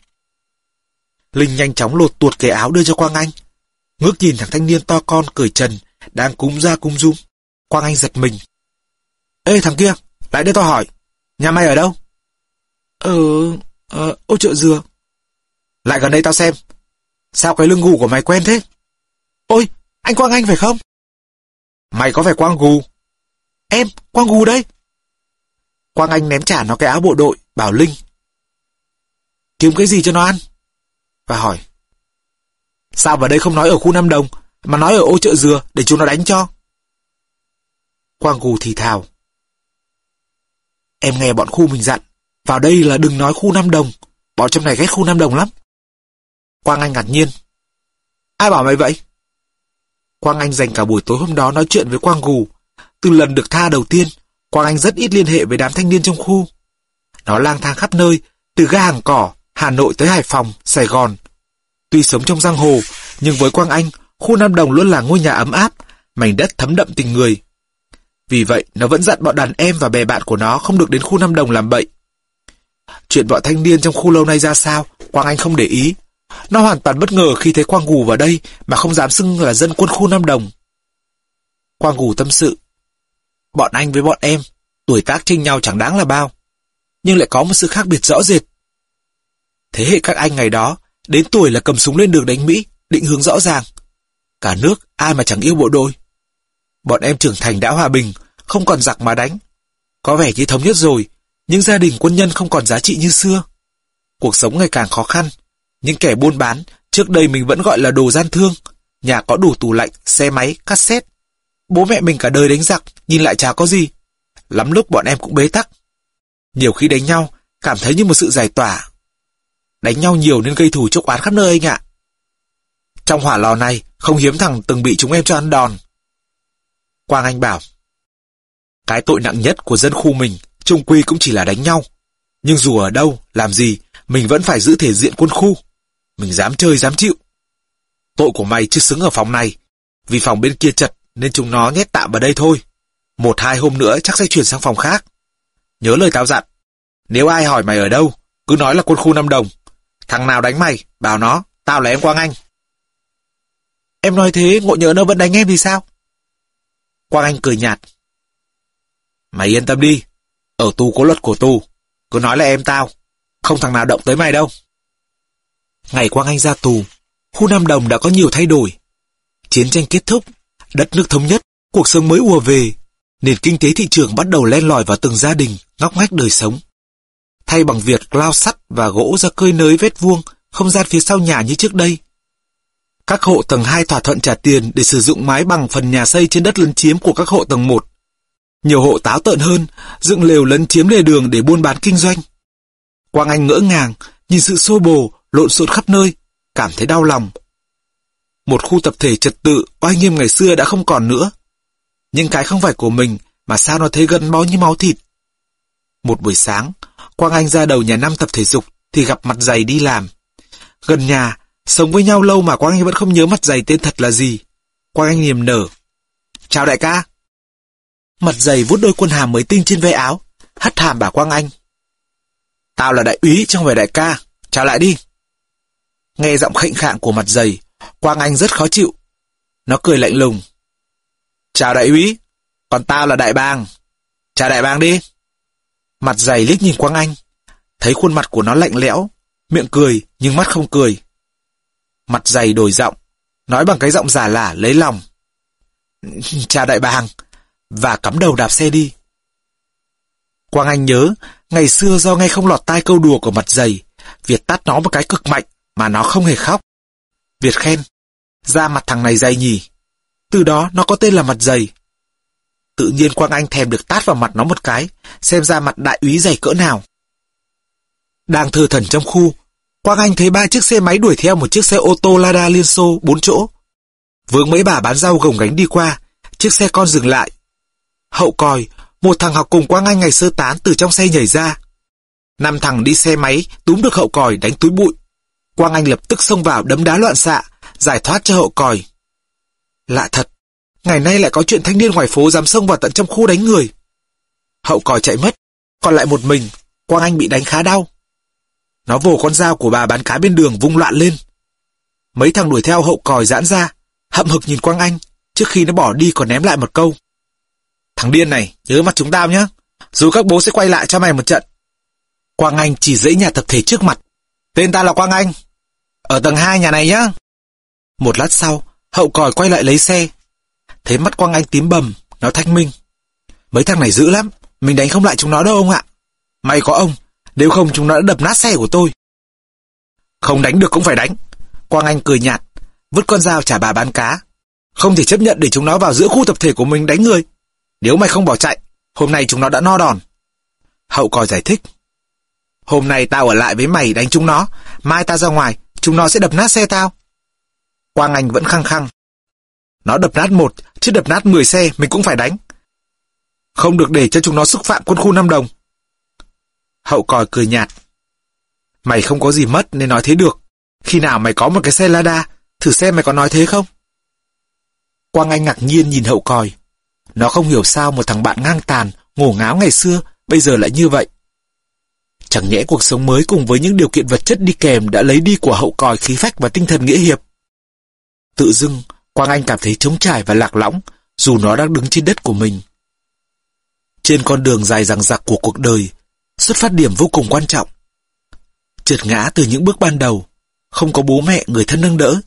Linh nhanh chóng lột tuột cái áo đưa cho Quang Anh. Ngước nhìn thằng thanh niên to con cởi trần, đang cúm ra cúm rung. Quang Anh giật mình. Ê thằng kia, lại đây tao hỏi, nhà mày ở đâu? Ờ, ờ, ô chợ dừa. Lại gần đây tao xem, Sao cái lưng gù của mày quen thế? Ôi, anh Quang Anh phải không? Mày có phải Quang Gù? Em, Quang Gù đây. Quang Anh ném trả nó cái áo bộ đội, bảo Linh. Kiếm cái gì cho nó ăn? Và hỏi. Sao vào đây không nói ở khu Nam Đồng, mà nói ở ô chợ dừa để chúng nó đánh cho? Quang gù thì thào. Em nghe bọn khu mình dặn, vào đây là đừng nói khu Nam Đồng, bọn trong này ghét khu Nam Đồng lắm. Quang Anh ngạc nhiên. Ai bảo mày vậy? Quang Anh dành cả buổi tối hôm đó nói chuyện với Quang Gù. Từ lần được tha đầu tiên, Quang Anh rất ít liên hệ với đám thanh niên trong khu. Nó lang thang khắp nơi, từ ga hàng cỏ, Hà Nội tới Hải Phòng, Sài Gòn. Tuy sống trong giang hồ, nhưng với Quang Anh, khu Nam Đồng luôn là ngôi nhà ấm áp, mảnh đất thấm đậm tình người. Vì vậy, nó vẫn dặn bọn đàn em và bè bạn của nó không được đến khu Nam Đồng làm bậy. Chuyện bọn thanh niên trong khu lâu nay ra sao, Quang Anh không để ý. Nó hoàn toàn bất ngờ khi thấy Quang Gù vào đây mà không dám xưng là dân quân khu Nam Đồng. Quang Gù tâm sự. Bọn anh với bọn em, tuổi tác chênh nhau chẳng đáng là bao. Nhưng lại có một sự khác biệt rõ rệt. Thế hệ các anh ngày đó, đến tuổi là cầm súng lên đường đánh Mỹ, định hướng rõ ràng. Cả nước, ai mà chẳng yêu bộ đội. Bọn em trưởng thành đã hòa bình, không còn giặc mà đánh. Có vẻ như thống nhất rồi, nhưng gia đình quân nhân không còn giá trị như xưa. Cuộc sống ngày càng khó khăn. Những kẻ buôn bán, trước đây mình vẫn gọi là đồ gian thương. Nhà có đủ tủ lạnh, xe máy, cassette. Bố mẹ mình cả đời đánh giặc, nhìn lại chả có gì. Lắm lúc bọn em cũng bế tắc. Nhiều khi đánh nhau, cảm thấy như một sự giải tỏa. Đánh nhau nhiều nên gây thù chốc oán khắp nơi anh ạ. Trong hỏa lò này, không hiếm thằng từng bị chúng em cho ăn đòn. Quang Anh bảo, cái tội nặng nhất của dân khu mình, trung quy cũng chỉ là đánh nhau. Nhưng dù ở đâu, làm gì, mình vẫn phải giữ thể diện quân khu. Mình dám chơi, dám chịu. Tội của mày chưa xứng ở phòng này, vì phòng bên kia chật nên chúng nó nhét tạm vào đây thôi. Một hai hôm nữa chắc sẽ chuyển sang phòng khác. Nhớ lời tao dặn, nếu ai hỏi mày ở đâu, cứ nói là quân khu năm Đồng. Thằng nào đánh mày, bảo nó, tao là em Quang Anh. Em nói thế, ngộ nhớ nó vẫn đánh em thì sao? Quang Anh cười nhạt. Mày yên tâm đi, ở tù có luật của tù, cứ nói là em tao, không thằng nào động tới mày đâu. Ngày Quang Anh ra tù, khu Nam Đồng đã có nhiều thay đổi. Chiến tranh kết thúc, đất nước thống nhất, cuộc sống mới ùa về, nền kinh tế thị trường bắt đầu len lỏi vào từng gia đình, ngóc ngách đời sống. Thay bằng việc lao sắt và gỗ ra cơi nới vết vuông, không gian phía sau nhà như trước đây. Các hộ tầng 2 thỏa thuận trả tiền để sử dụng mái bằng phần nhà xây trên đất lấn chiếm của các hộ tầng 1. Nhiều hộ táo tợn hơn, dựng lều lấn chiếm lề đường để buôn bán kinh doanh. Quang Anh ngỡ ngàng, nhìn sự xô bồ, lộn xộn khắp nơi, cảm thấy đau lòng. Một khu tập thể trật tự, oai nghiêm ngày xưa đã không còn nữa. Nhưng cái không phải của mình, mà sao nó thấy gần máu như máu thịt. Một buổi sáng, Quang Anh ra đầu nhà năm tập thể dục, thì gặp mặt dày đi làm. Gần nhà, sống với nhau lâu mà Quang Anh vẫn không nhớ mặt dày tên thật là gì. Quang Anh niềm nở. Chào đại ca. Mặt dày vút đôi quân hàm mới tinh trên ve áo, hất hàm bà Quang Anh. Tao là đại úy trong về đại ca, chào lại đi. Nghe giọng khệnh khạng của mặt dày, Quang Anh rất khó chịu. Nó cười lạnh lùng. Chào đại úy, còn tao là đại bàng. Chào đại bàng đi. Mặt dày liếc nhìn Quang Anh, thấy khuôn mặt của nó lạnh lẽo, miệng cười nhưng mắt không cười. Mặt dày đổi giọng, nói bằng cái giọng giả lả lấy lòng. Chào đại bàng, và cắm đầu đạp xe đi. Quang Anh nhớ, ngày xưa do nghe không lọt tai câu đùa của mặt dày, Việt tát nó một cái cực mạnh mà nó không hề khóc. Việt khen, da mặt thằng này dày nhỉ. Từ đó nó có tên là mặt dày. Tự nhiên Quang Anh thèm được tát vào mặt nó một cái, xem ra mặt đại úy dày cỡ nào. Đang thơ thần trong khu, Quang Anh thấy ba chiếc xe máy đuổi theo một chiếc xe ô tô Lada Liên Xô bốn chỗ. Vướng mấy bà bán rau gồng gánh đi qua, chiếc xe con dừng lại. Hậu còi, một thằng học cùng Quang Anh ngày sơ tán từ trong xe nhảy ra. Năm thằng đi xe máy túm được hậu còi đánh túi bụi. Quang Anh lập tức xông vào đấm đá loạn xạ, giải thoát cho hậu còi. Lạ thật, ngày nay lại có chuyện thanh niên ngoài phố dám xông vào tận trong khu đánh người. Hậu còi chạy mất, còn lại một mình, Quang Anh bị đánh khá đau. Nó vồ con dao của bà bán cá bên đường vung loạn lên. Mấy thằng đuổi theo hậu còi giãn ra, hậm hực nhìn Quang Anh, trước khi nó bỏ đi còn ném lại một câu. Thằng điên này, nhớ mặt chúng tao nhé. Dù các bố sẽ quay lại cho mày một trận. Quang Anh chỉ dễ nhà tập thể trước mặt. Tên ta là Quang Anh. Ở tầng 2 nhà này nhá. Một lát sau, hậu còi quay lại lấy xe. Thấy mắt Quang Anh tím bầm, nó thanh minh. Mấy thằng này dữ lắm, Mình đánh không lại chúng nó đâu ông ạ. May có ông, nếu không chúng nó đã đập nát xe của tôi. Không đánh được cũng phải đánh. Quang Anh cười nhạt, vứt con dao trả bà bán cá. Không thể chấp nhận để chúng nó vào giữa khu tập thể của mình đánh người. Nếu mày không bỏ chạy, hôm nay chúng nó đã no đòn. Hậu còi giải thích. Hôm nay tao ở lại với mày đánh chúng nó, mai tao ra ngoài, chúng nó sẽ đập nát xe tao. Quang Anh vẫn khăng khăng. Nó đập nát một, chứ đập nát 10 xe mình cũng phải đánh. Không được để cho chúng nó xúc phạm quân khu Nam Đồng. Hậu còi cười nhạt. Mày không có gì mất nên nói thế được. Khi nào mày có một cái xe Lada, thử xem mày có nói thế không? Quang Anh ngạc nhiên nhìn hậu còi. Nó không hiểu sao một thằng bạn ngang tàn, ngổ ngáo ngày xưa, bây giờ lại như vậy. Chẳng nhẽ cuộc sống mới cùng với những điều kiện vật chất đi kèm đã lấy đi của hậu còi khí phách và tinh thần nghĩa hiệp. Tự dưng, Quang Anh cảm thấy trống trải và lạc lõng, dù nó đang đứng trên đất của mình. Trên con đường dài dằng dặc của cuộc đời, xuất phát điểm vô cùng quan trọng. Trượt ngã từ những bước ban đầu, không có bố mẹ người thân nâng đỡ.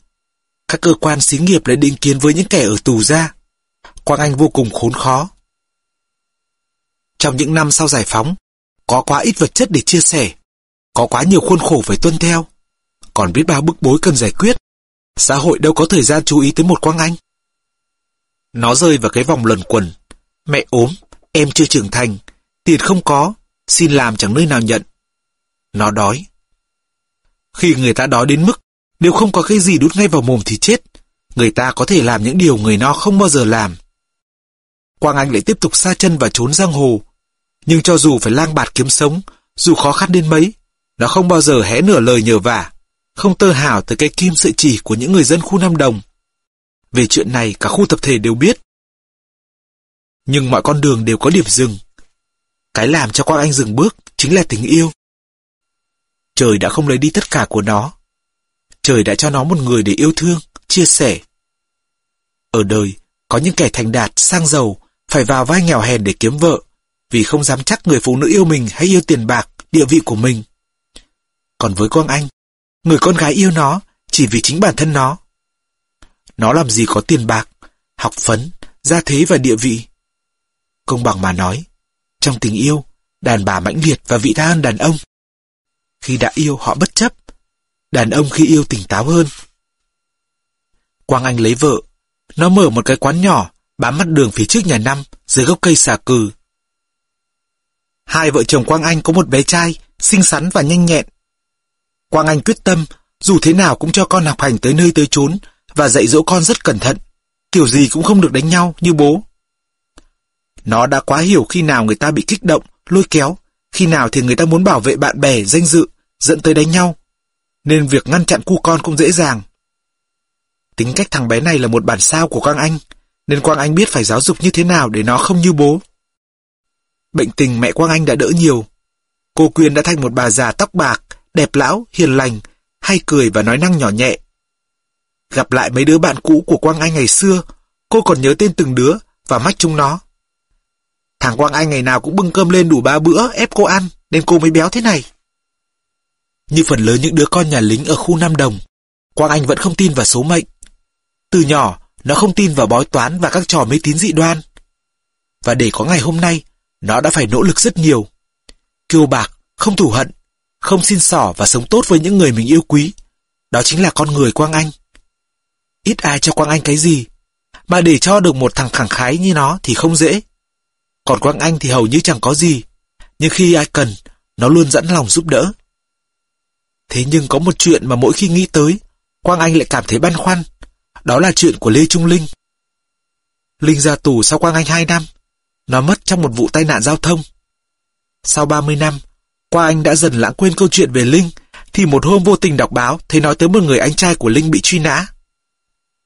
Các cơ quan xí nghiệp lại định kiến với những kẻ ở tù ra. Quang Anh vô cùng khốn khó. Trong những năm sau giải phóng, có quá ít vật chất để chia sẻ, có quá nhiều khuôn khổ phải tuân theo, còn biết bao bức bối cần giải quyết. Xã hội đâu có thời gian chú ý tới một Quang Anh. Nó rơi vào cái vòng luẩn quẩn. Mẹ ốm, em chưa trưởng thành, tiền không có, xin làm chẳng nơi nào nhận. Nó đói. Khi người ta đói đến mức, nếu không có cái gì đút ngay vào mồm thì chết, người ta có thể làm những điều người no không bao giờ làm. Quang Anh lại tiếp tục xa chân và trốn giang hồ. Nhưng cho dù phải lang bạt kiếm sống, dù khó khăn đến mấy, nó không bao giờ hé nửa lời nhờ vả, không tơ hào tới cái kim sợi chỉ của những người dân khu Nam Đồng. Về chuyện này cả khu tập thể đều biết. Nhưng mọi con đường đều có điểm dừng. Cái làm cho Quang Anh dừng bước chính là tình yêu. Trời đã không lấy đi tất cả của nó. Trời đã cho nó một người để yêu thương, chia sẻ. Ở đời, có những kẻ thành đạt, sang giàu, phải vào vai nghèo hèn để kiếm vợ, vì không dám chắc người phụ nữ yêu mình hay yêu tiền bạc, địa vị của mình. Còn với Quang Anh, người con gái yêu nó chỉ vì chính bản thân nó. Nó làm gì có tiền bạc, học phấn, gia thế và địa vị. Công bằng mà nói, trong tình yêu, đàn bà mãnh liệt và vị tha hơn đàn ông. Khi đã yêu họ bất chấp, đàn ông khi yêu tỉnh táo hơn. Quang Anh lấy vợ, nó mở một cái quán nhỏ, bám mắt đường phía trước nhà năm, dưới gốc cây xà cừ. Hai vợ chồng Quang Anh có một bé trai, xinh xắn và nhanh nhẹn. Quang Anh quyết tâm, dù thế nào cũng cho con học hành tới nơi tới chốn và dạy dỗ con rất cẩn thận, kiểu gì cũng không được đánh nhau như bố. Nó đã quá hiểu khi nào người ta bị kích động, lôi kéo, khi nào thì người ta muốn bảo vệ bạn bè, danh dự, dẫn tới đánh nhau. Nên việc ngăn chặn cu con cũng dễ dàng. Tính cách thằng bé này là một bản sao của Quang Anh, nên Quang Anh biết phải giáo dục như thế nào để nó không như bố. Bệnh tình mẹ Quang Anh đã đỡ nhiều. Cô Quyên đã thành một bà già tóc bạc, đẹp lão, hiền lành, hay cười và nói năng nhỏ nhẹ. Gặp lại mấy đứa bạn cũ của Quang Anh ngày xưa, cô còn nhớ tên từng đứa và mách chúng nó. Thằng Quang Anh ngày nào cũng bưng cơm lên đủ ba bữa ép cô ăn, nên cô mới béo thế này. Như phần lớn những đứa con nhà lính ở khu Nam Đồng, Quang Anh vẫn không tin vào số mệnh. Từ nhỏ, nó không tin vào bói toán và các trò mê tín dị đoan. Và để có ngày hôm nay, nó đã phải nỗ lực rất nhiều. Kiêu bạc, không thù hận, không xin xỏ và sống tốt với những người mình yêu quý. Đó chính là con người Quang Anh. Ít ai cho Quang Anh cái gì, mà để cho được một thằng khẳng khái như nó thì không dễ. Còn Quang Anh thì hầu như chẳng có gì, nhưng khi ai cần, nó luôn dẫn lòng giúp đỡ. Thế nhưng có một chuyện mà mỗi khi nghĩ tới, Quang Anh lại cảm thấy băn khoăn. Đó là chuyện của Lê Trung Linh. Linh ra tù sau Quang Anh 2 năm. Nó mất trong một vụ tai nạn giao thông. Sau 30 năm, qua Anh đã dần lãng quên câu chuyện về Linh, thì một hôm vô tình đọc báo thấy nói tới một người anh trai của Linh bị truy nã.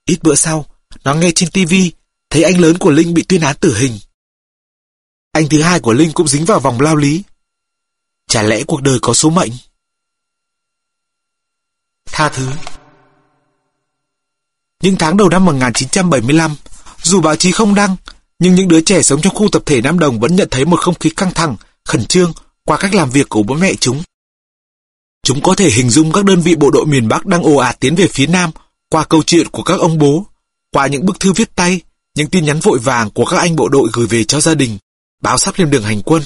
Ít bữa sau, nó nghe trên TV thấy anh lớn của Linh bị tuyên án tử hình. Anh thứ hai của Linh cũng dính vào vòng lao lý. Chả lẽ cuộc đời có số mệnh? Tha thứ Những tháng đầu năm 1975, dù báo chí không đăng, nhưng những đứa trẻ sống trong khu tập thể Nam Đồng vẫn nhận thấy một không khí căng thẳng, khẩn trương qua cách làm việc của bố mẹ chúng. Chúng có thể hình dung các đơn vị bộ đội miền Bắc đang ồ ạt tiến về phía Nam qua câu chuyện của các ông bố, qua những bức thư viết tay, những tin nhắn vội vàng của các anh bộ đội gửi về cho gia đình, báo sắp lên đường hành quân.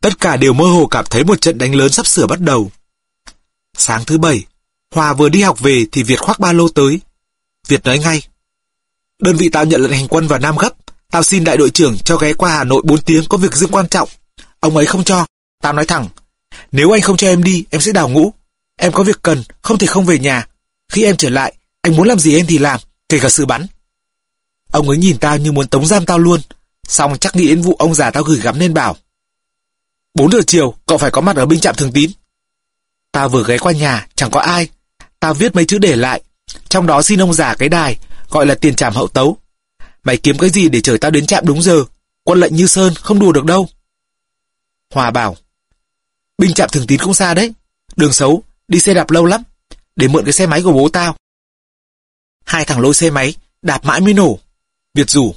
Tất cả đều mơ hồ cảm thấy một trận đánh lớn sắp sửa bắt đầu. Sáng thứ bảy, Hòa vừa đi học về thì Việt khoác ba lô tới. Việt nói ngay. Đơn vị tao nhận lệnh hành quân vào Nam gấp. Tao xin đại đội trưởng cho ghé qua Hà Nội 4 tiếng có việc riêng quan trọng. Ông ấy không cho. Tao nói thẳng. Nếu anh không cho em đi, em sẽ đào ngũ. Em có việc cần, không thể không về nhà. Khi em trở lại, anh muốn làm gì em thì làm, kể cả sự bắn. Ông ấy nhìn tao như muốn tống giam tao luôn. Xong chắc nghĩ đến vụ ông già tao gửi gắm nên bảo. 4 giờ chiều, cậu phải có mặt ở binh trạm thường tín. Tao vừa ghé qua nhà, chẳng có ai. Tao viết mấy chữ để lại. Trong đó xin ông già cái đài, gọi là tiền trảm hậu tấu. Mày kiếm cái gì để chở tao đến trạm đúng giờ? Quân lệnh như sơn, không đùa được đâu. Hòa bảo, binh trạm thường tín không xa đấy. Đường xấu, đi xe đạp lâu lắm. Để mượn cái xe máy của bố tao. Hai thằng lôi xe máy, đạp mãi mới nổ. Việt rủ.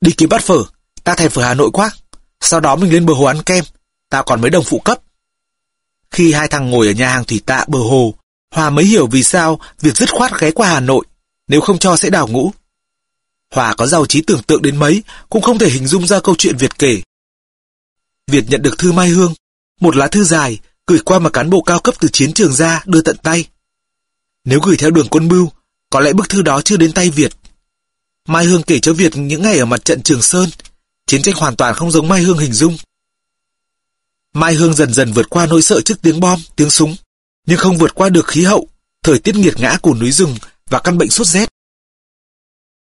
Đi kiếm bát phở, ta thèm phở Hà Nội quá. Sau đó mình lên bờ hồ ăn kem, tao còn mấy đồng phụ cấp. Khi hai thằng ngồi ở nhà hàng thủy tạ bờ hồ, Hòa mới hiểu vì sao việc dứt khoát ghé qua Hà Nội, nếu không cho sẽ đào ngũ. Hòa có giàu trí tưởng tượng đến mấy, cũng không thể hình dung ra câu chuyện Việt kể. Việt nhận được thư Mai Hương, một lá thư dài, gửi qua mà cán bộ cao cấp từ chiến trường ra đưa tận tay. Nếu gửi theo đường quân bưu, có lẽ bức thư đó chưa đến tay Việt. Mai Hương kể cho Việt những ngày ở mặt trận Trường Sơn, chiến tranh hoàn toàn không giống Mai Hương hình dung. Mai Hương dần dần vượt qua nỗi sợ trước tiếng bom, tiếng súng, nhưng không vượt qua được khí hậu, thời tiết nghiệt ngã của núi rừng và căn bệnh sốt rét.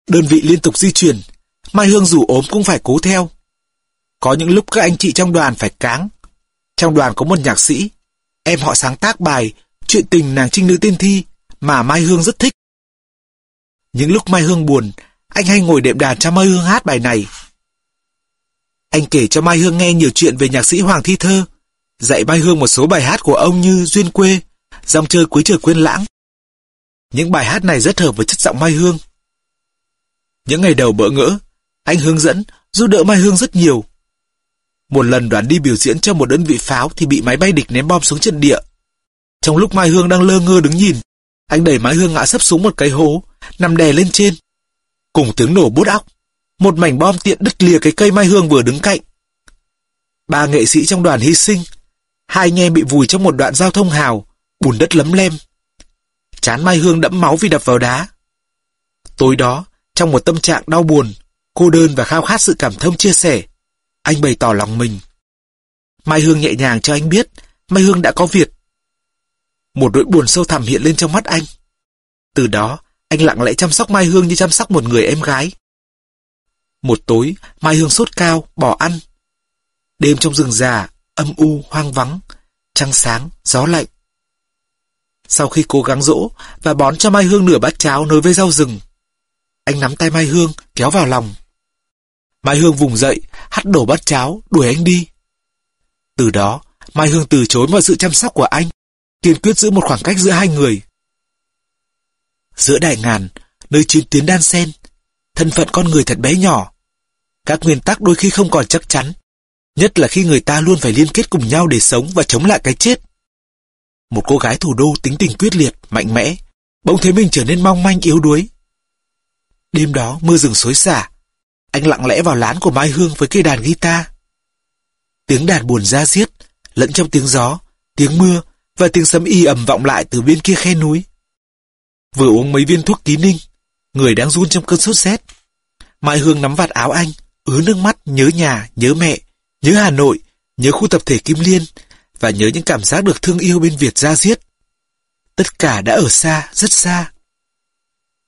Đơn vị liên tục di chuyển, Mai Hương dù ốm cũng phải cố theo. Có những lúc các anh chị trong đoàn phải cáng. Trong đoàn có một nhạc sĩ, em họ sáng tác bài Chuyện tình nàng trinh nữ tiên thi mà Mai Hương rất thích. Những lúc Mai Hương buồn, anh hay ngồi đệm đàn cho Mai Hương hát bài này. Anh kể cho Mai Hương nghe nhiều chuyện về nhạc sĩ Hoàng Thi Thơ, dạy Mai Hương một số bài hát của ông như Duyên Quê, Dòng chơi cuối trời quên lãng. Những bài hát này rất hợp với chất giọng Mai Hương. Những ngày đầu bỡ ngỡ, anh hướng dẫn, giúp đỡ Mai Hương rất nhiều. Một lần đoàn đi biểu diễn cho một đơn vị pháo thì bị máy bay địch ném bom xuống trận địa. Trong lúc Mai Hương đang lơ ngơ đứng nhìn, anh đẩy Mai Hương ngã sấp xuống một cái hố, nằm đè lên trên. Cùng tiếng nổ bút óc, một mảnh bom tiện đứt lìa cái cây Mai Hương vừa đứng cạnh. Ba nghệ sĩ trong đoàn hy sinh, hai anh em bị vùi trong một đoạn giao thông hào, bùn đất lấm lem. Chán Mai Hương đẫm máu vì đập vào đá. Tối đó, trong một tâm trạng đau buồn, cô đơn và khao khát sự cảm thông chia sẻ, anh bày tỏ lòng mình. Mai Hương nhẹ nhàng cho anh biết, Mai Hương đã có việc. Một nỗi buồn sâu thẳm hiện lên trong mắt anh. Từ đó, anh lặng lẽ chăm sóc Mai Hương như chăm sóc một người em gái. Một tối, Mai Hương sốt cao, bỏ ăn. Đêm trong rừng già, âm u, hoang vắng, trăng sáng, gió lạnh. Sau khi cố gắng dỗ và bón cho Mai Hương nửa bát cháo nối với rau rừng, anh nắm tay Mai Hương, kéo vào lòng. Mai Hương vùng dậy, hắt đổ bát cháo, đuổi anh đi. Từ đó, Mai Hương từ chối mọi sự chăm sóc của anh, kiên quyết giữ một khoảng cách giữa hai người. Giữa đại ngàn, nơi chiến tuyến đan sen, thân phận con người thật bé nhỏ. Các nguyên tắc đôi khi không còn chắc chắn, nhất là khi người ta luôn phải liên kết cùng nhau để sống và chống lại cái chết. Một cô gái thủ đô tính tình quyết liệt, mạnh mẽ, bỗng thấy mình trở nên mong manh yếu đuối. Đêm đó mưa rừng xối xả, anh lặng lẽ vào lán của Mai Hương với cây đàn guitar. Tiếng đàn buồn ra diết, lẫn trong tiếng gió, tiếng mưa và tiếng sấm y ầm vọng lại từ bên kia khe núi. Vừa uống mấy viên thuốc ký ninh, người đang run trong cơn sốt rét. Mai Hương nắm vạt áo anh, ứa nước mắt nhớ nhà, nhớ mẹ, nhớ Hà Nội, nhớ khu tập thể Kim Liên và nhớ những cảm giác được thương yêu bên Việt ra giết. Tất cả đã ở xa, rất xa.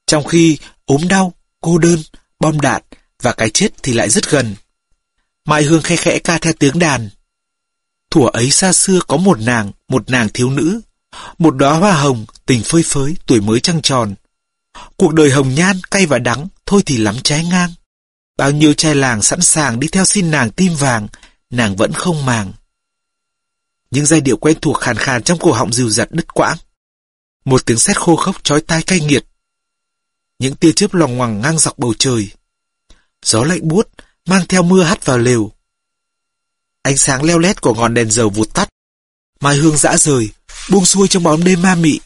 Trong khi ốm đau, cô đơn, bom đạn và cái chết thì lại rất gần. Mai Hương khe khẽ ca theo tiếng đàn. Thủa ấy xa xưa có một nàng, một nàng thiếu nữ, một đóa hoa hồng, tình phơi phới, tuổi mới trăng tròn. Cuộc đời hồng nhan, cay và đắng, thôi thì lắm trái ngang. Bao nhiêu trai làng sẵn sàng đi theo xin nàng tim vàng, nàng vẫn không màng. Những giai điệu quen thuộc khàn khàn trong cổ họng dìu dặt đứt quãng. Một tiếng sét khô khốc chói tai cay nghiệt. Những tia chớp lòng ngoằng ngang dọc bầu trời. Gió lạnh buốt, mang theo mưa hắt vào lều. Ánh sáng leo lét của ngọn đèn dầu vụt tắt. Mai hương dã rời, buông xuôi trong bóng đêm ma mị.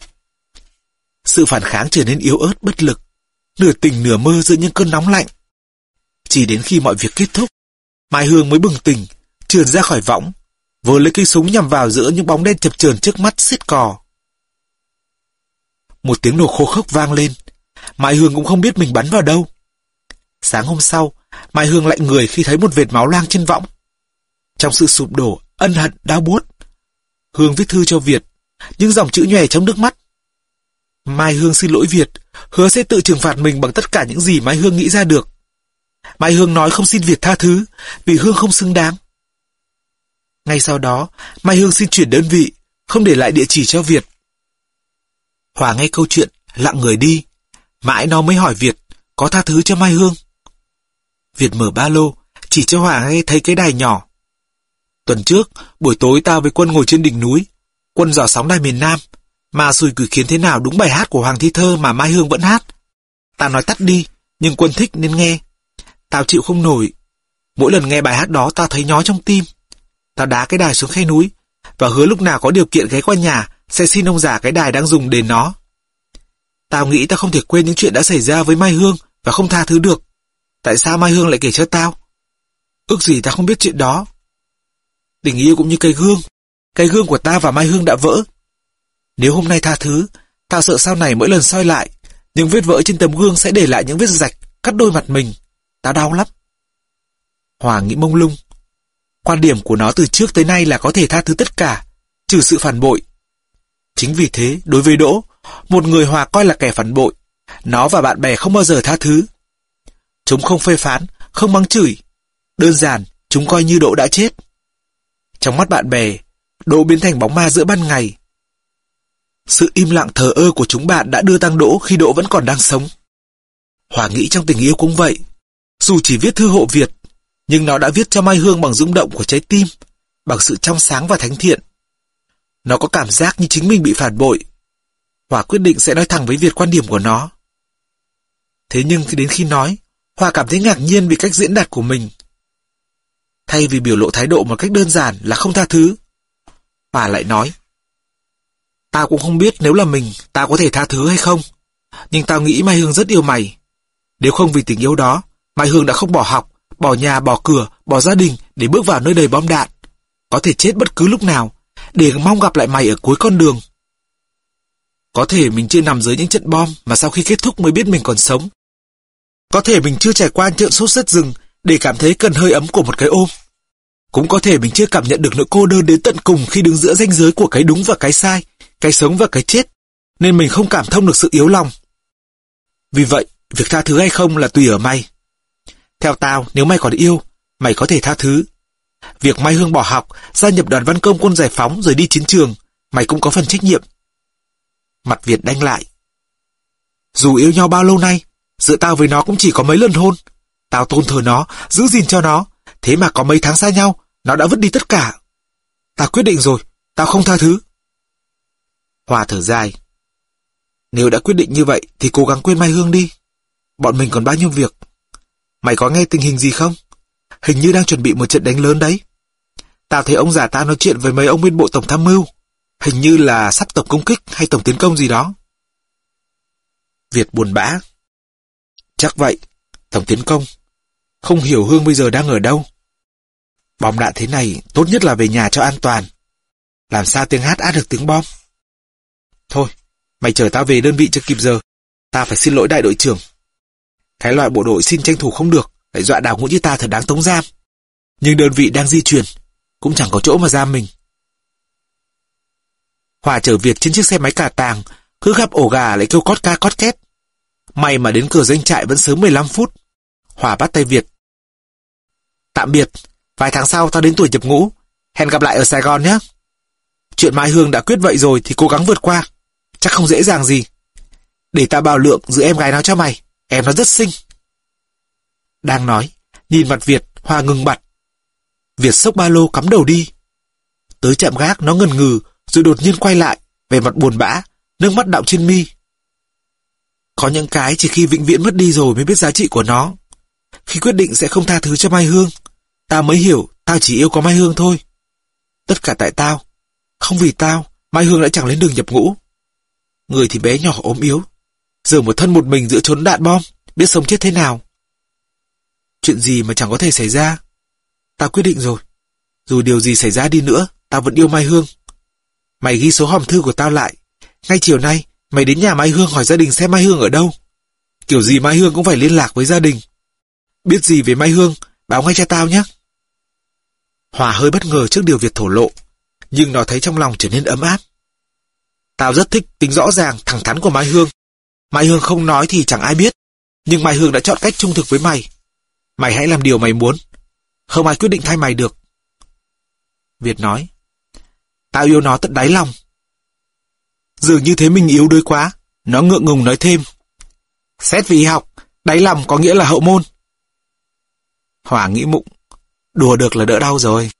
Sự phản kháng trở nên yếu ớt bất lực, nửa tỉnh nửa mơ giữa những cơn nóng lạnh. Chỉ đến khi mọi việc kết thúc, Mai Hương mới bừng tỉnh, trườn ra khỏi võng, vừa lấy cây súng nhằm vào giữa những bóng đen chập chờn trước mắt xiết cò. Một tiếng nổ khô khốc vang lên, Mai Hương cũng không biết mình bắn vào đâu. Sáng hôm sau, Mai Hương lạnh người khi thấy một vệt máu loang trên võng. Trong sự sụp đổ, ân hận, đau buốt. Hương viết thư cho Việt, những dòng chữ nhòe trong nước mắt. Mai Hương xin lỗi Việt, hứa sẽ tự trừng phạt mình bằng tất cả những gì Mai Hương nghĩ ra được. Mai Hương nói không xin Việt tha thứ, vì Hương không xứng đáng. Ngay sau đó, Mai Hương xin chuyển đơn vị, không để lại địa chỉ cho Việt. Hòa nghe câu chuyện, lặng người đi. Mãi nó mới hỏi Việt, có tha thứ cho Mai Hương. Việt mở ba lô, chỉ cho Hòa nghe thấy cái đài nhỏ. Tuần trước, buổi tối tao với quân ngồi trên đỉnh núi. Quân dò sóng đài miền Nam. Mà sùi cử khiến thế nào đúng bài hát của Hoàng Thi Thơ mà Mai Hương vẫn hát. Tao nói tắt đi, nhưng quân thích nên nghe. Tao chịu không nổi. Mỗi lần nghe bài hát đó tao thấy nhói trong tim. Tao đá cái đài xuống khe núi, và hứa lúc nào có điều kiện ghé qua nhà, sẽ xin ông già cái đài đang dùng đền nó. Tao nghĩ tao không thể quên những chuyện đã xảy ra với Mai Hương và không tha thứ được. Tại sao Mai Hương lại kể cho tao? Ước gì tao không biết chuyện đó. Tình yêu cũng như cây gương. Cây gương của ta và Mai Hương đã vỡ. Nếu hôm nay tha thứ, tao sợ sau này mỗi lần soi lại, những vết vỡ trên tấm gương sẽ để lại những vết rạch, cắt đôi mặt mình. Tao đau lắm. Hoàng nghĩ mông lung. Quan điểm của nó từ trước tới nay là có thể tha thứ tất cả, trừ sự phản bội. Chính vì thế, đối với Đỗ, một người Hòa coi là kẻ phản bội, nó và bạn bè không bao giờ tha thứ. Chúng không phê phán, không mắng chửi. Đơn giản, chúng coi như Đỗ đã chết. Trong mắt bạn bè, Đỗ biến thành bóng ma giữa ban ngày. Sự im lặng thờ ơ của chúng bạn đã đưa Tăng Đỗ khi Đỗ vẫn còn đang sống. Hòa nghĩ trong tình yêu cũng vậy. Dù chỉ viết thư hộ Việt, nhưng nó đã viết cho Mai Hương bằng rung động của trái tim, bằng sự trong sáng và thánh thiện. Nó có cảm giác như chính mình bị phản bội. Hòa quyết định sẽ nói thẳng với Việt quan điểm của nó. Thế nhưng khi đến khi nói, Hòa cảm thấy ngạc nhiên vì cách diễn đạt của mình. Thay vì biểu lộ thái độ một cách đơn giản là không tha thứ, Hòa lại nói. Tao cũng không biết nếu là mình, tao có thể tha thứ hay không. Nhưng tao nghĩ Mai Hương rất yêu mày. Nếu không vì tình yêu đó, Mai Hương đã không bỏ học, bỏ nhà, bỏ cửa, bỏ gia đình để bước vào nơi đầy bom đạn. Có thể chết bất cứ lúc nào, để mong gặp lại mày ở cuối con đường. Có thể mình chưa nằm dưới những trận bom mà sau khi kết thúc mới biết mình còn sống. Có thể mình chưa trải qua trận sốt rất rừng để cảm thấy cần hơi ấm của một cái ôm. Cũng có thể mình chưa cảm nhận được nỗi cô đơn đến tận cùng khi đứng giữa ranh giới của cái đúng và cái sai, cái sống và cái chết, nên mình không cảm thông được sự yếu lòng. Vì vậy, việc tha thứ hay không là tùy ở mày. Theo tao, nếu mày còn yêu, mày có thể tha thứ. Việc Mai Hương bỏ học, gia nhập đoàn văn công quân giải phóng rồi đi chiến trường, mày cũng có phần trách nhiệm. Mặt Việt đanh lại. Dù yêu nhau bao lâu nay, giữa tao với nó cũng chỉ có mấy lần hôn. Tao tôn thờ nó, giữ gìn cho nó, thế mà có mấy tháng xa nhau, nó đã vứt đi tất cả. Tao quyết định rồi, tao không tha thứ. Hòa thở dài. Nếu đã quyết định như vậy thì cố gắng quên Mai Hương đi. Bọn mình còn bao nhiêu việc. Mày có nghe tình hình gì không? Hình như đang chuẩn bị một trận đánh lớn đấy. Tao thấy ông già ta nói chuyện với mấy ông bên bộ tổng tham mưu. Hình như là sắp tổng công kích hay tổng tiến công gì đó. Việt buồn bã. Chắc vậy, tổng tiến công. Không hiểu Hương bây giờ đang ở đâu. Bom đạn thế này, tốt nhất là về nhà cho an toàn. Làm sao tiếng hát át được tiếng bom? Thôi, mày chở tao về đơn vị cho kịp giờ. Tao phải xin lỗi đại đội trưởng. Cái loại bộ đội xin tranh thủ không được, lại dọa đào ngũ như ta thật đáng tống giam. Nhưng đơn vị đang di chuyển, cũng chẳng có chỗ mà giam mình. Hòa chở Việt trên chiếc xe máy cà tàng, cứ gặp ổ gà lại kêu cót ca cót két. May mà đến cửa doanh trại vẫn sớm 15 phút. Hòa bắt tay Việt. Tạm biệt, vài tháng sau tao đến tuổi nhập ngũ. Hẹn gặp lại ở Sài Gòn nhé. Chuyện Mai Hương đã quyết vậy rồi thì cố gắng vượt qua. Chắc không dễ dàng gì. Để tao bảo lượng giữ em gái nó cho mày. Em nó rất xinh. Đang nói, nhìn mặt Việt, Hoa ngừng bặt. Việt sốc ba lô cắm đầu đi. Tới chạm gác nó ngần ngừ, rồi đột nhiên quay lại, vẻ mặt buồn bã, nước mắt đọng trên mi. Có những cái chỉ khi vĩnh viễn mất đi rồi mới biết giá trị của nó. Khi quyết định sẽ không tha thứ cho Mai Hương, tao mới hiểu tao chỉ yêu có Mai Hương thôi. Tất cả tại tao. Không vì tao, Mai Hương đã chẳng lên đường nhập ngũ. Người thì bé nhỏ ốm yếu. Giờ một thân một mình giữa chốn đạn bom, biết sống chết thế nào. Chuyện gì mà chẳng có thể xảy ra. tao quyết định rồi. Dù điều gì xảy ra đi nữa, tao vẫn yêu Mai Hương. Mày ghi số hòm thư của tao lại. Ngay chiều nay, mày đến nhà Mai Hương hỏi gia đình xem Mai Hương ở đâu. Kiểu gì Mai Hương cũng phải liên lạc với gia đình. Biết gì về Mai Hương, báo ngay cho tao nhé. Hòa hơi bất ngờ trước điều Việt thổ lộ, nhưng nó thấy trong lòng trở nên ấm áp. Tao rất thích tính rõ ràng, thẳng thắn của Mai Hương. Mai Hương không nói thì chẳng ai biết, nhưng Mai Hương đã chọn cách trung thực với mày. Mày hãy làm điều mày muốn, không ai quyết định thay mày được. Việt nói, tao yêu nó tận đáy lòng. Dường như thế mình yếu đuối quá, nó ngượng ngùng nói thêm. Xét vì học, đáy lòng có nghĩa là hậu môn. Hòa nghĩ mụng, đùa được là đỡ đau rồi.